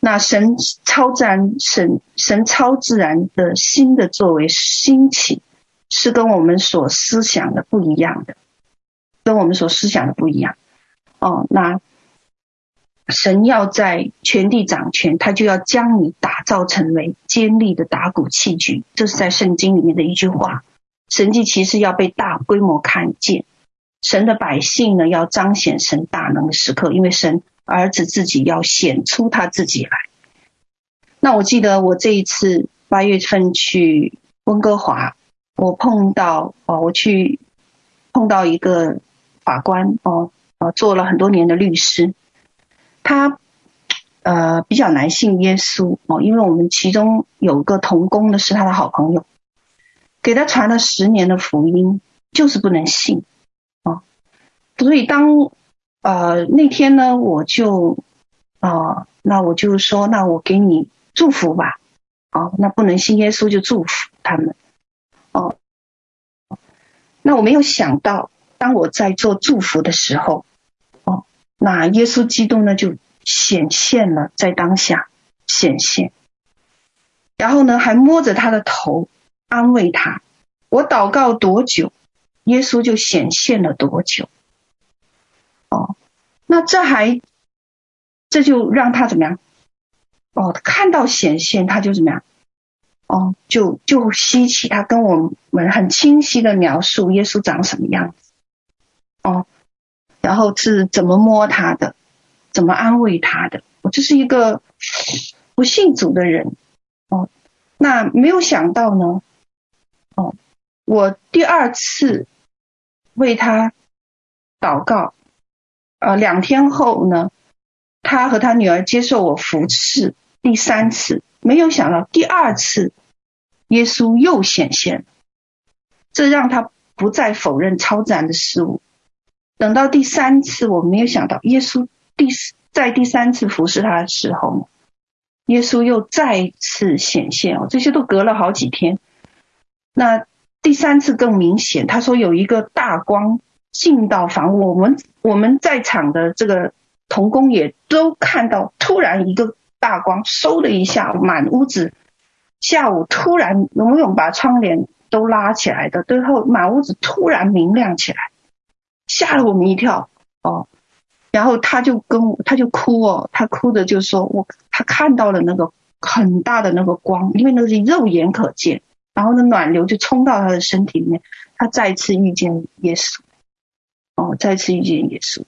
那神超自然神神超自然的新的作为兴起，是跟我们所思想的不一样的。跟我们所思想的不一样哦，那神要在全地掌权，他就要将你打造成为尖利的打鼓器具，这是在圣经里面的一句话。神迹其实要被大规模看见，神的百姓呢要彰显神大能的时刻，因为神儿子自己要显出他自己来。那我记得我这一次八月份去温哥华，我碰到哦，我去碰到一个。法官哦，呃，做了很多年的律师，他呃比较难信耶稣哦，因为我们其中有个同工的是他的好朋友，给他传了十年的福音，就是不能信哦，所以当呃那天呢，我就啊、那我就说，那我给你祝福吧，哦，那不能信耶稣就祝福他们哦，那我没有想到。当我在做祝福的时候，那耶稣基督呢就显现了，在当下显现，然后呢还摸着他的头安慰他。我祷告多久，耶稣就显现了多久。哦，那这还这就让他怎么样？哦，看到显现他就怎么样？哦，就就稀奇，他跟我们很清晰的描述耶稣长什么样子。哦，然后是怎么摸他的，怎么安慰他的？我就是一个不信主的人哦，那没有想到呢，哦，我第二次为他祷告，呃，两天后呢，他和他女儿接受我服侍，第三次没有想到第二次耶稣又显现，这让他不再否认超自然的事物。等到第三次，我没有想到耶稣第在第三次服侍他的时候，耶稣又再次显现哦，这些都隔了好几天。那第三次更明显，他说有一个大光进到房，我们我们在场的这个童工也都看到，突然一个大光，嗖的一下，满屋子。下午突然，我们有把窗帘都拉起来的，最后满屋子突然明亮起来。吓了我们一跳哦，然后他就跟我，他就哭哦，他哭的就说我他看到了那个很大的那个光，因为那是肉眼可见，然后那暖流就冲到他的身体里面，他再次遇见耶稣，哦，再次遇见耶稣。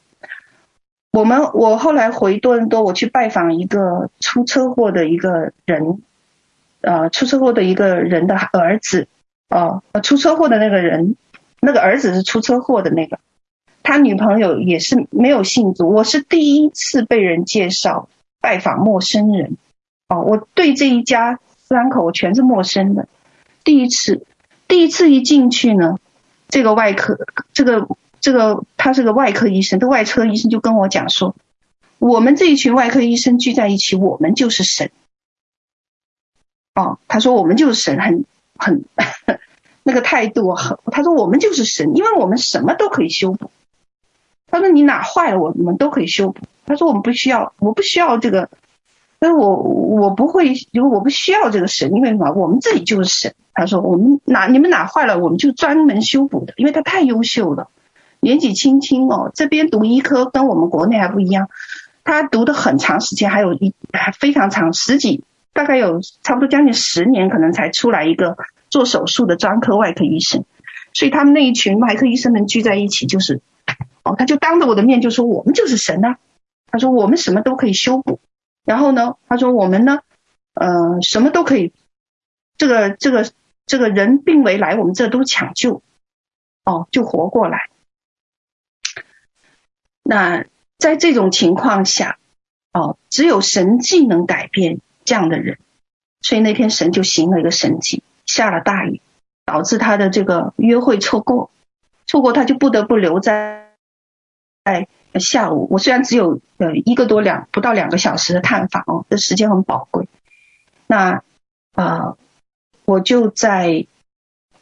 我们我后来回多伦多，我去拜访一个出车祸的一个人，呃，出车祸的一个人的儿子，哦，出车祸的那个人，那个儿子是出车祸的那个。他女朋友也是没有信主，我是第一次被人介绍拜访陌生人，哦，我对这一家三口我全是陌生的，第一次，第一次一进去呢，这个外科，这个这个他是个外科医生，这外科医生就跟我讲说，我们这一群外科医生聚在一起，我们就是神，哦，他说我们就是神，很很 那个态度很，他说我们就是神，因为我们什么都可以修补。他说：“你哪坏了，我们都可以修补。他说我们不需要，我不需要这个，但是我我不会，因为我不需要这个神，因为什么？我们自己就是神。他说我们哪你们哪坏了，我们就专门修补的，因为他太优秀了，年纪轻轻哦，这边读医科跟我们国内还不一样，他读的很长时间，还有一还非常长，十几大概有差不多将近十年，可能才出来一个做手术的专科外科医生。所以他们那一群外科医生们聚在一起，就是，他就当着我的面就说我们就是神呐，他说我们什么都可以修补，然后呢，他说我们呢，呃，什么都可以，这个这个这个人病危来我们这都抢救，哦，就活过来。那在这种情况下，哦，只有神迹能改变这样的人，所以那天神就行了一个神迹，下了大雨。导致他的这个约会错过，错过他就不得不留在在下午。我虽然只有呃一个多两不到两个小时的探访哦，这时间很宝贵。那啊、呃，我就在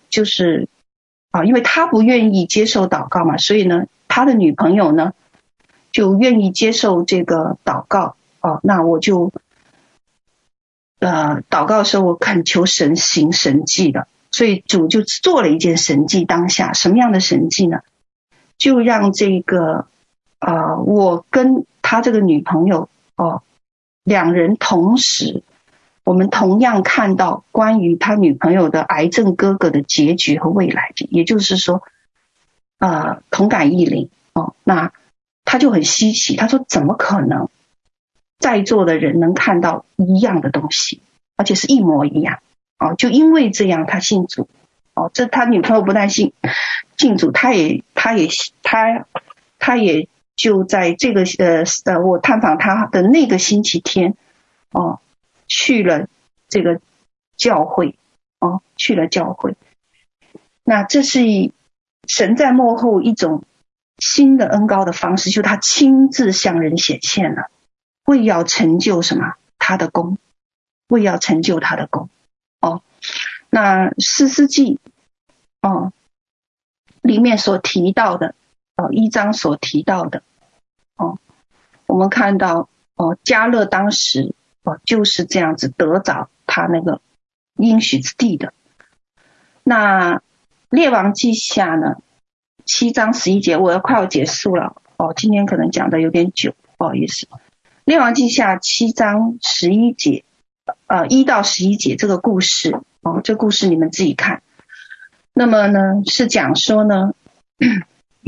就是啊，因为他不愿意接受祷告嘛，所以呢，他的女朋友呢就愿意接受这个祷告哦。那我就呃祷告的时候，我恳求神行神迹的。所以主就做了一件神迹，当下什么样的神迹呢？就让这个啊、我跟他这个女朋友哦，两人同时，我们同样看到关于他女朋友的癌症哥哥的结局和未来，也就是说，啊、同感异灵哦，那他就很稀奇，他说怎么可能在座的人能看到一样的东西，而且是一模一样？哦，就因为这样，他信主。哦，这他女朋友不但信信主，他也，他也，他，他也就在这个呃呃，我探访他的那个星期天，哦，去了这个教会，哦，去了教会。那这是以神在幕后一种新的恩高的方式，就他亲自向人显现了，为要成就什么？他的功，为要成就他的功。哦，那士师记哦里面所提到的哦一章所提到的哦，我们看到哦迦勒当时哦就是这样子得着他那个应许之地的。那列王记下呢七章十一节，我要快要结束了哦，今天可能讲的有点久，不好意思。列王记下七章十一节。呃，一到十一节这个故事哦，这故事你们自己看。那么呢，是讲说呢，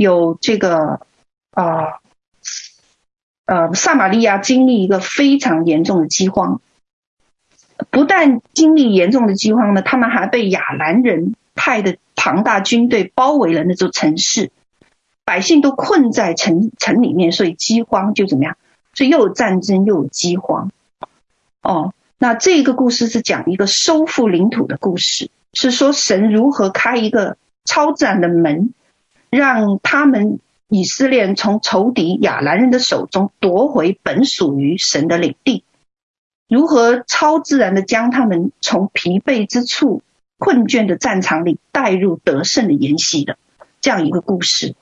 有这个啊呃，呃撒玛利亚经历一个非常严重的饥荒，不但经历严重的饥荒呢，他们还被亚兰人派的庞大军队包围了那座城市，百姓都困在城城里面，所以饥荒就怎么样？所以又有战争又有饥荒，哦。那这个故事是讲一个收复领土的故事，是说神如何开一个超自然的门，让他们以色列从仇敌亚兰人的手中夺回本属于神的领地，如何超自然的将他们从疲惫之处、困倦的战场里带入得胜的筵席的这样一个故事，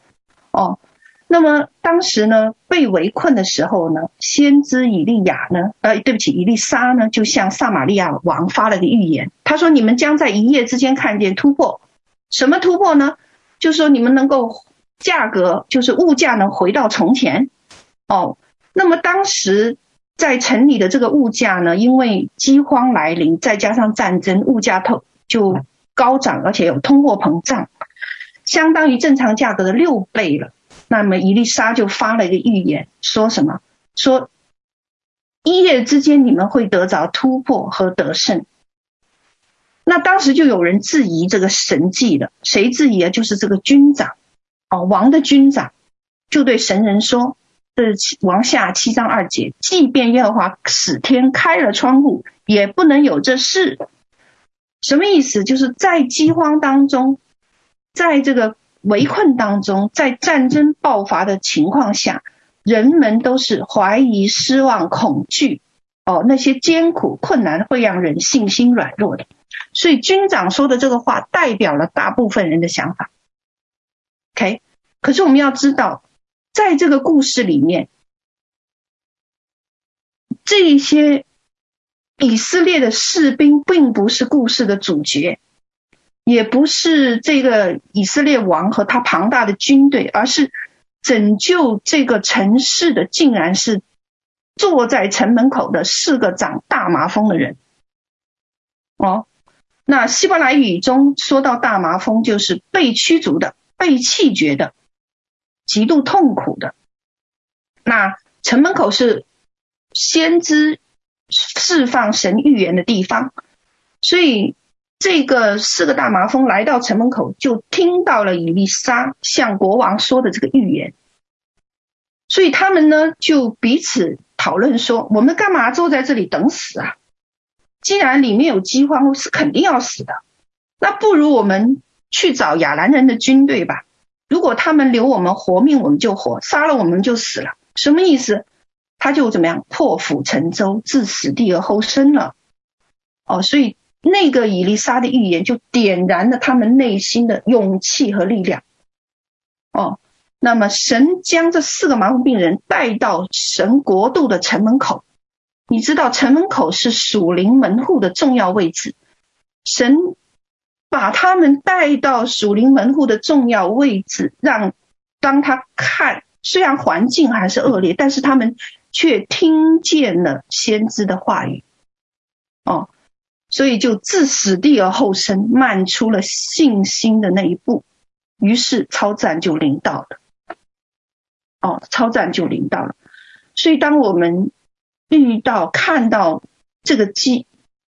哦。那么当时呢，被围困的时候呢，先知以利亚呢，呃，对不起，以利沙呢，就向撒玛利亚王发了个预言。他说：“你们将在一夜之间看见突破，什么突破呢？就是说你们能够价格，就是物价能回到从前。哦，那么当时在城里的这个物价呢，因为饥荒来临，再加上战争，物价透就高涨，而且有通货膨胀，相当于正常价格的六倍了。”那么伊丽莎就发了一个预言，说什么？说一夜之间你们会得着突破和得胜。那当时就有人质疑这个神迹了，谁质疑啊？就是这个军长，哦，王的军长就对神人说：“这是王下七章二节，即便耶和华使天开了窗户，也不能有这事。”什么意思？就是在饥荒当中，在这个。围困当中，在战争爆发的情况下，人们都是怀疑、失望、恐惧。哦，那些艰苦困难会让人信心软弱的。所以军长说的这个话，代表了大部分人的想法。OK，可是我们要知道，在这个故事里面，这些以色列的士兵并不是故事的主角，也不是这个以色列王和他庞大的军队，而是拯救这个城市的，竟然是坐在城门口的四个长大麻风的人。哦，那希伯来语中说到大麻风，就是被驱逐的、被弃绝的、极度痛苦的。那城门口是先知释放神预言的地方，所以这个四个大麻风来到城门口，就听到了以利沙向国王说的这个预言，所以他们呢就彼此讨论说：我们干嘛坐在这里等死啊？既然里面有饥荒，是肯定要死的，那不如我们去找亚兰人的军队吧。如果他们留我们活命，我们就活；杀了我们就死了。什么意思？他就怎么样破釜沉舟，置死地而后生了。哦，所以那个以利沙的预言就点燃了他们内心的勇气和力量。哦，那么神将这四个麻风病人带到神国度的城门口。你知道城门口是属灵门户的重要位置，神把他们带到属灵门户的重要位置，让当他看。虽然环境还是恶劣，但是他们却听见了先知的话语，哦，所以就置死地而后生，迈出了信心的那一步。于是超战就临到了，哦，超战就临到了。所以当我们遇到看到这个饥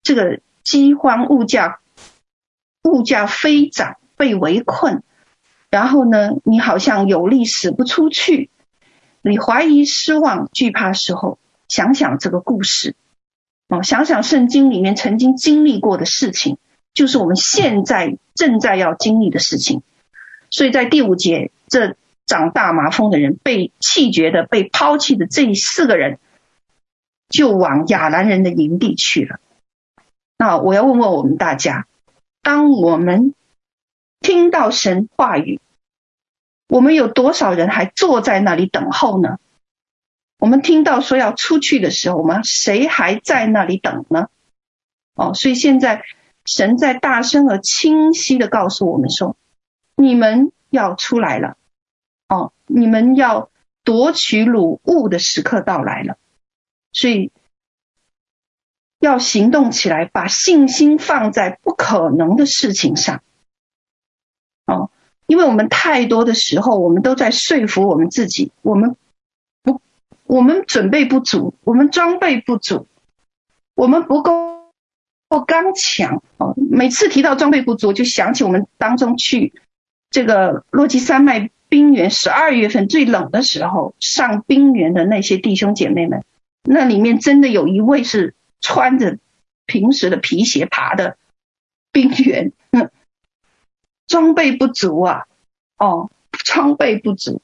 这个饥荒、物价物价飞涨、被围困。然后呢，你好像有力使不出去，你怀疑、失望、惧怕时候，想想这个故事，哦，想想圣经里面曾经经历过的事情，就是我们现在正在要经历的事情。所以在第五节，这长大麻风的人被弃绝的、被抛弃的这四个人，就往亚兰人的营地去了。那我要问问我们大家，当我们听到神话语，我们有多少人还坐在那里等候呢？我们听到说要出去的时候，我们谁还在那里等呢？哦，所以现在神在大声而清晰的告诉我们说：你们要出来了，哦，你们要夺取掳物的时刻到来了，所以要行动起来，把信心放在不可能的事情上，哦。因为我们太多的时候，我们都在说服我们自己，我们不，我们准备不足，我们装备不足，我们不够不刚强。哦，每次提到装备不足，就想起我们当中去这个洛基山脉冰原，十二月份最冷的时候上冰原的那些弟兄姐妹们，那里面真的有一位是穿着平时的皮鞋爬的冰原。装备不足啊，哦，装备不足，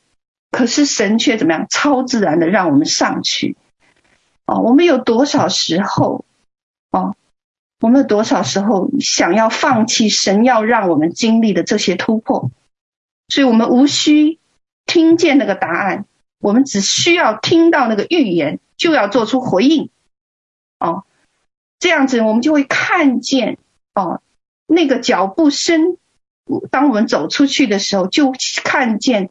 可是神却怎么样？超自然的让我们上去，哦，我们有多少时候，哦，我们有多少时候想要放弃神要让我们经历的这些突破？所以我们无需听见那个答案，我们只需要听到那个预言，就要做出回应，哦，这样子我们就会看见，哦，那个脚步声。当我们走出去的时候，就看见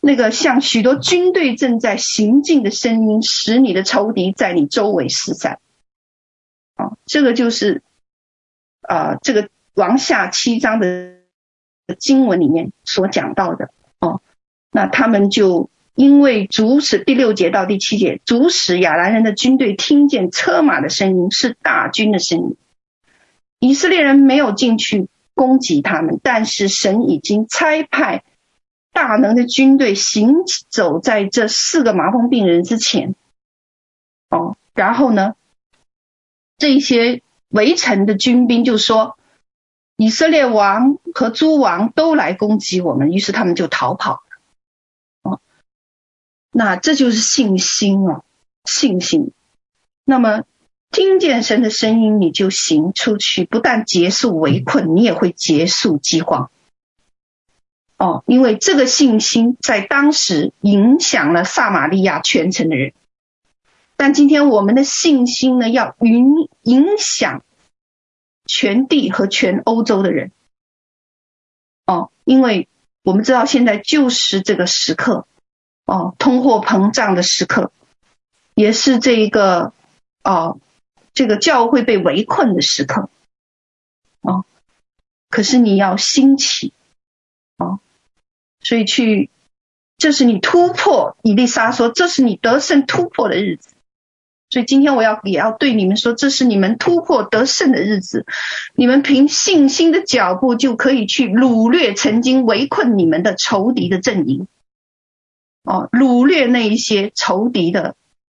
那个像许多军队正在行进的声音，使你的仇敌在你周围四散。啊，这个就是啊，这个王下七章的经文里面所讲到的。哦，那他们就因为主使第六节到第七节，主使亚兰人的军队听见车马的声音，是大军的声音。以色列人没有进去。攻击他们，但是神已经差派大能的军队行走在这四个麻风病人之前。哦，然后呢，这些围城的军兵就说：“以色列王和诸王都来攻击我们。”于是他们就逃跑。那这就是信心哦，信心。那么。听见神的声音，你就行出去，不但结束围困，你也会结束饥荒。哦，因为这个信心在当时影响了撒玛利亚全城的人。但今天我们的信心呢，要影影响全地和全欧洲的人。哦，因为我们知道现在就是这个时刻，哦，通货膨胀的时刻，也是这一个哦，这个教会被围困的时刻。哦，可是你要兴起，哦，所以去，这是你突破。以利沙说，这是你得胜突破的日子。所以今天我要也要对你们说，这是你们突破得胜的日子。你们凭信心的脚步，就可以去掳掠曾经围困你们的仇敌的阵营。哦，掳掠那一些仇敌的，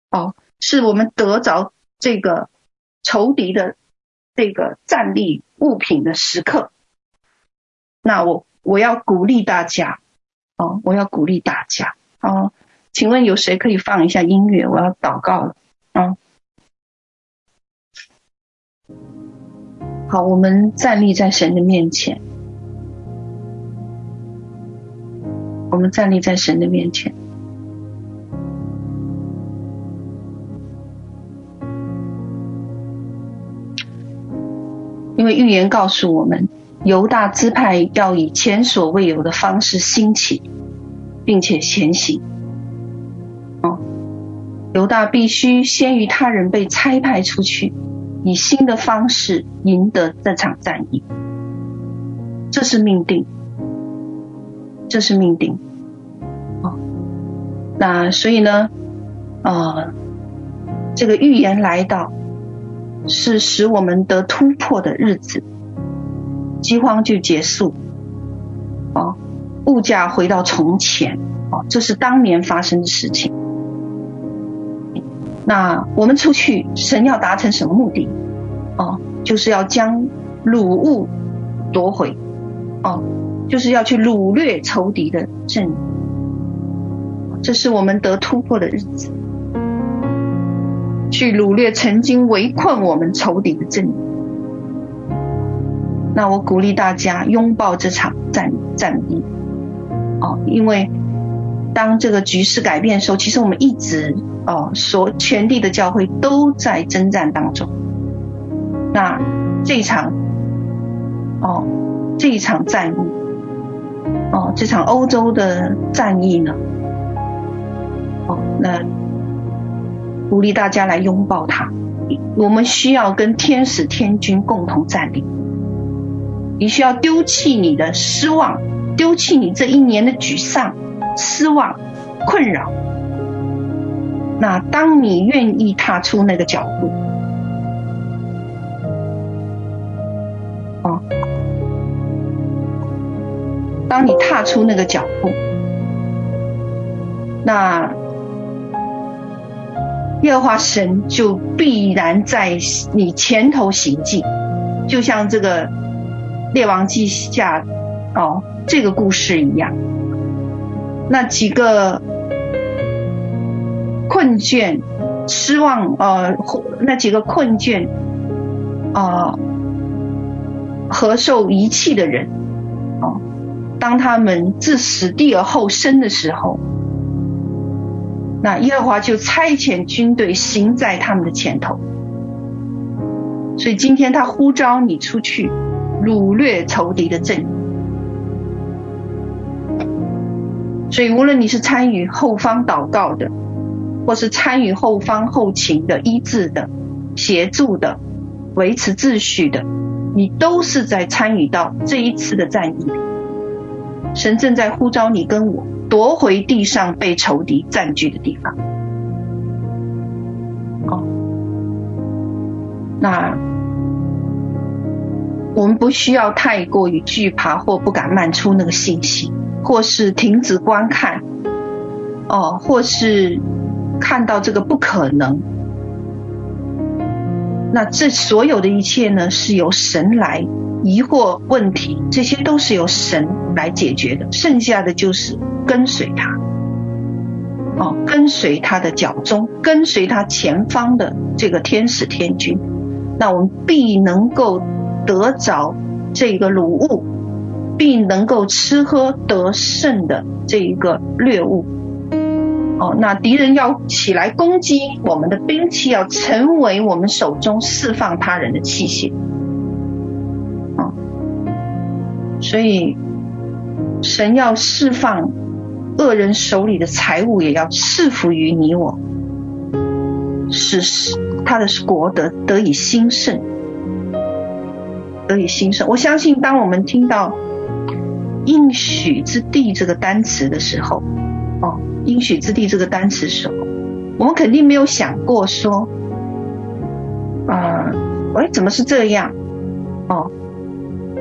哦，是我们得着这个仇敌的这个战利物品的时刻。那我我要鼓励大家，哦，我要鼓励大家，哦，请问有谁可以放一下音乐？我要祷告了。啊，好，我们站立在神的面前，我们站立在神的面前，因为预言告诉我们，犹大支派要以前所未有的方式兴起，并且前行。犹大必须先于他人被差派出去，以新的方式赢得这场战役。这是命定，这是命定。哦，那所以呢，呃，这个预言来到，是使我们得突破的日子，饥荒就结束，哦，物价回到从前，哦，这是当年发生的事情。那我们出去，神要达成什么目的？哦，就是要将掳物夺回，哦，就是要去掳掠仇敌的阵营。这是我们得突破的日子，去掳掠曾经围困我们仇敌的阵营。那我鼓励大家拥抱这场战战役，哦，因为当这个局势改变的时候，其实我们一直。哦，所全地的教会都在征战当中。那这一场，哦，这一场战役，哦，这场欧洲的战役呢，哦，那鼓励大家来拥抱它。我们需要跟天使天军共同站立。你需要丢弃你的失望，丢弃你这一年的沮丧、失望、困扰。那当你愿意踏出那个脚步，哦，当你踏出那个脚步，那耶和华神就必然在你前头行进，就像这个列王记下哦这个故事一样，那几个。困倦、失望，呃，那几个困倦，啊、呃，和受遗弃的人，哦、当他们自死地而后生的时候，那耶和华就差遣军队行在他们的前头。所以今天他呼召你出去掳掠仇敌的阵营。所以无论你是参与后方祷告的。或是参与后方后勤的医治的、协助的、维持秩序的，你都是在参与到这一次的战役。神正在呼召你跟我夺回地上被仇敌占据的地方。哦，那我们不需要太过于惧怕或不敢迈出那个信息，或是停止观看，哦，或是。看到这个不可能，那这所有的一切呢，是由神来疑惑问题，这些都是由神来解决的。剩下的就是跟随他，哦，跟随他的脚踪，跟随他前方的这个天使天军，那我们必能够得着这个掳物，必能够吃喝得胜的这一个掠物。哦，那敌人要起来攻击，我们的兵器要成为我们手中释放他人的器械。所以神要释放恶人手里的财物，也要赐福于你我，使他的国得得以兴盛，得以兴盛。我相信，当我们听到应许之地这个单词的时候，哦。应许之地这个单词时候，我们肯定没有想过说，啊、呃，喂，怎么是这样？哦，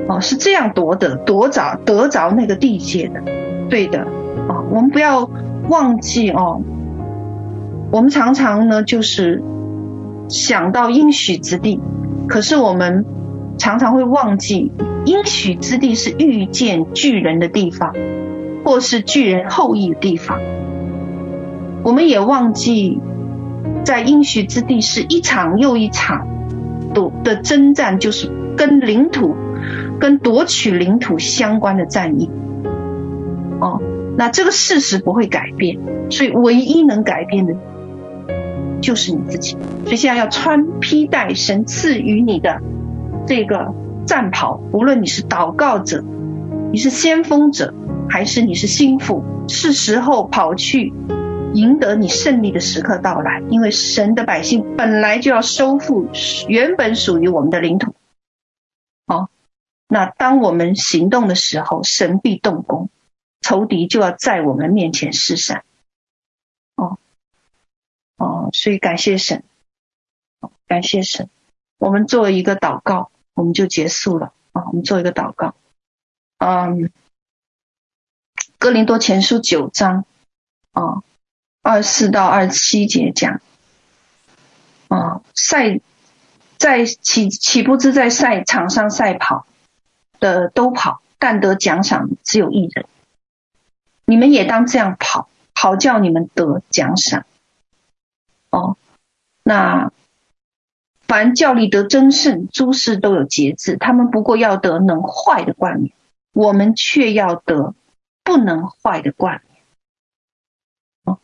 哦，是这样夺得，夺着得着那个地界的，对的，哦，我们不要忘记哦，我们常常呢就是想到应许之地，可是我们常常会忘记，应许之地是遇见巨人的地方，或是巨人后裔的地方。我们也忘记，在应许之地是一场又一场的征战，就是跟领土、跟夺取领土相关的战役。哦，那这个事实不会改变，所以唯一能改变的，就是你自己。所以现在要穿披戴神赐予你的这个战袍，无论你是祷告者，你是先锋者，还是你是心腹，是时候跑去。赢得你胜利的时刻到来，因为神的百姓本来就要收复原本属于我们的领土。哦，那当我们行动的时候，神必动工，仇敌就要在我们面前失散。哦，哦，所以感谢神，感谢神。我们做一个祷告，我们就结束了。啊，我们做一个祷告。嗯，哥林多前书九章，啊。二四到二七节讲，啊，赛在岂岂不知在赛场上赛跑的都跑，但得奖赏只有一人。你们也当这样跑，好叫你们得奖赏。哦，那凡叫你得真胜，诸事都有节制，他们不过要得能坏的冠冕，我们却要得不能坏的冠冕。哦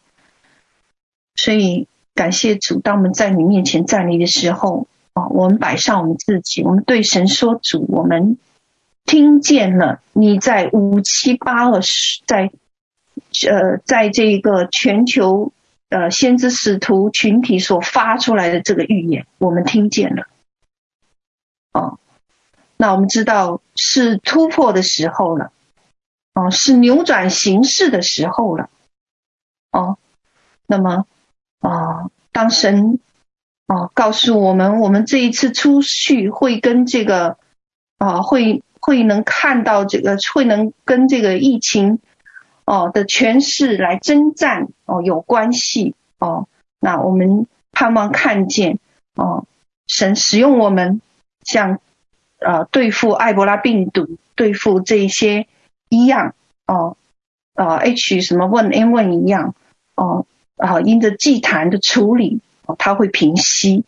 所以感谢主，当我们在你面前站立的时候，啊，我们摆上我们自己，我们对神说：“主，我们听见了你在五七八二十，在呃，在这个全球呃先知使徒群体所发出来的这个预言，我们听见了。哦，那我们知道是突破的时候了，哦，是扭转形势的时候了，哦，那么。”啊，当神啊告诉我们，我们这一次出去会跟这个啊，会会能看到这个，会能跟这个疫情哦的权势来征战哦有关系哦。那我们盼望看见哦，神使用我们像呃对付埃博拉病毒、对付这些一样哦，呃 H 什么 one N one 一样哦。啊，因着祭坛的处理，哦，它会平息，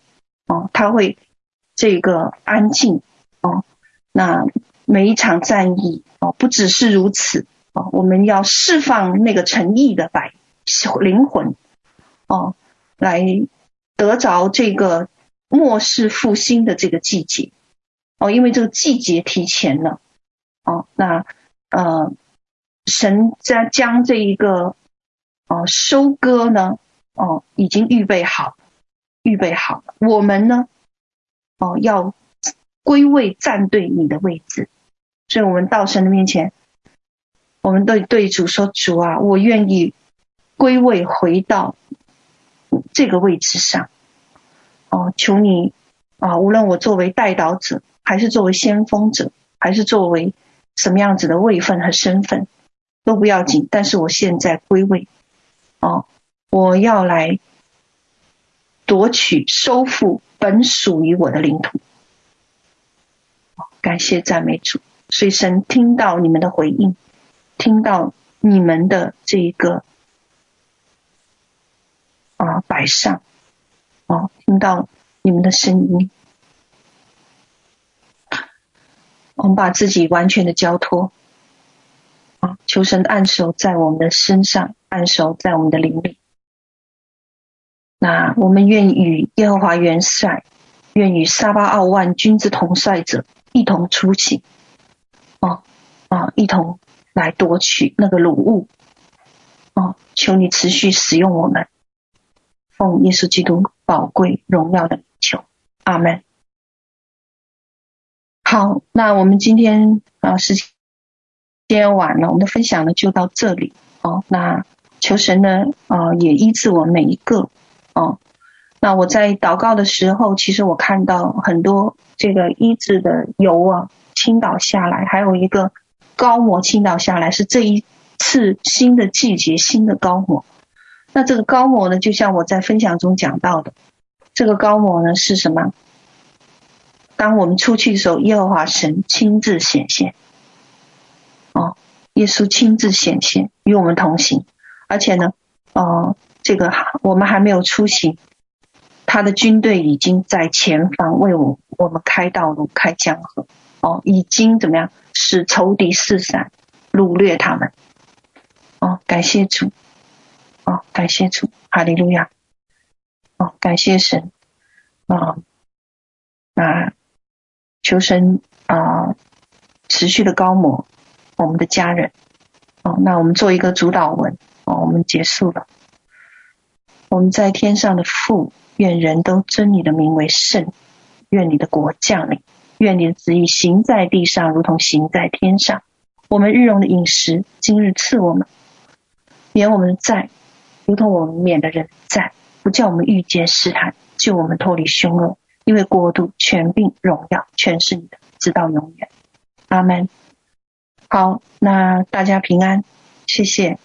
哦，它会这个安静，哦，那每一场战役，哦，不只是如此，哦，我们要释放那个诚意的百灵魂，哦，来得着这个末世复兴的这个季节，哦，因为这个季节提前了，哦，那呃，神将将这一个。哦，收割呢？哦，已经预备好，预备好了。我们呢？哦，要归位站对你的位置。所以，我们到神的面前，我们对对主说：“主啊，我愿意归位回到这个位置上。哦，求你啊，无论我作为代祷者，还是作为先锋者，还是作为什么样子的位分和身份，都不要紧。但是，我现在归位。”哦，我要来夺取、收复本属于我的领土。感谢赞美主，所以神听到你们的回应，听到你们的这一个啊摆上，哦，听到你们的声音，我们把自己完全的交托啊。求神按手在我们的身上，按手在我们的灵里，那我们愿与耶和华元帅，愿与撒巴奥万军之统帅者一同出起，哦啊，一同来夺取那个掳物，哦，求你持续使用我们，奉耶稣基督宝贵荣耀的求，阿门。好，那我们今天啊时间晚了，我们的分享呢就到这里哦。那求神呢啊也医治我们每一个哦。那我在祷告的时候，其实我看到很多这个医治的油啊倾倒下来，还有一个膏抹倾倒下来，是这一次新的季节新的膏抹。那这个膏抹呢，就像我在分享中讲到的，这个膏抹呢是什么？当我们出去的时候，耶和华神亲自显现，哦，耶稣亲自显现与我们同行，而且呢，哦，这个我们还没有出行，他的军队已经在前方为我我们开道路、开江河，哦，已经怎么样使仇敌四散，掳掠他们，哦，感谢主，哦，感谢主，哈利路亚，哦，感谢神，啊、那。求神啊、持续的高摩我们的家人哦。那我们做一个主祷文哦，我们结束了。我们在天上的父，愿人都尊你的名为圣。愿你的国降临，愿你的旨意行在地上，如同行在天上。我们日用的饮食，今日赐我们，免我们的债，如同我们免的人债，不叫我们遇见试探，救我们脱离凶恶。因为国度、权柄、荣耀，全是你的，直到永远。阿门。好，那大家平安，谢谢。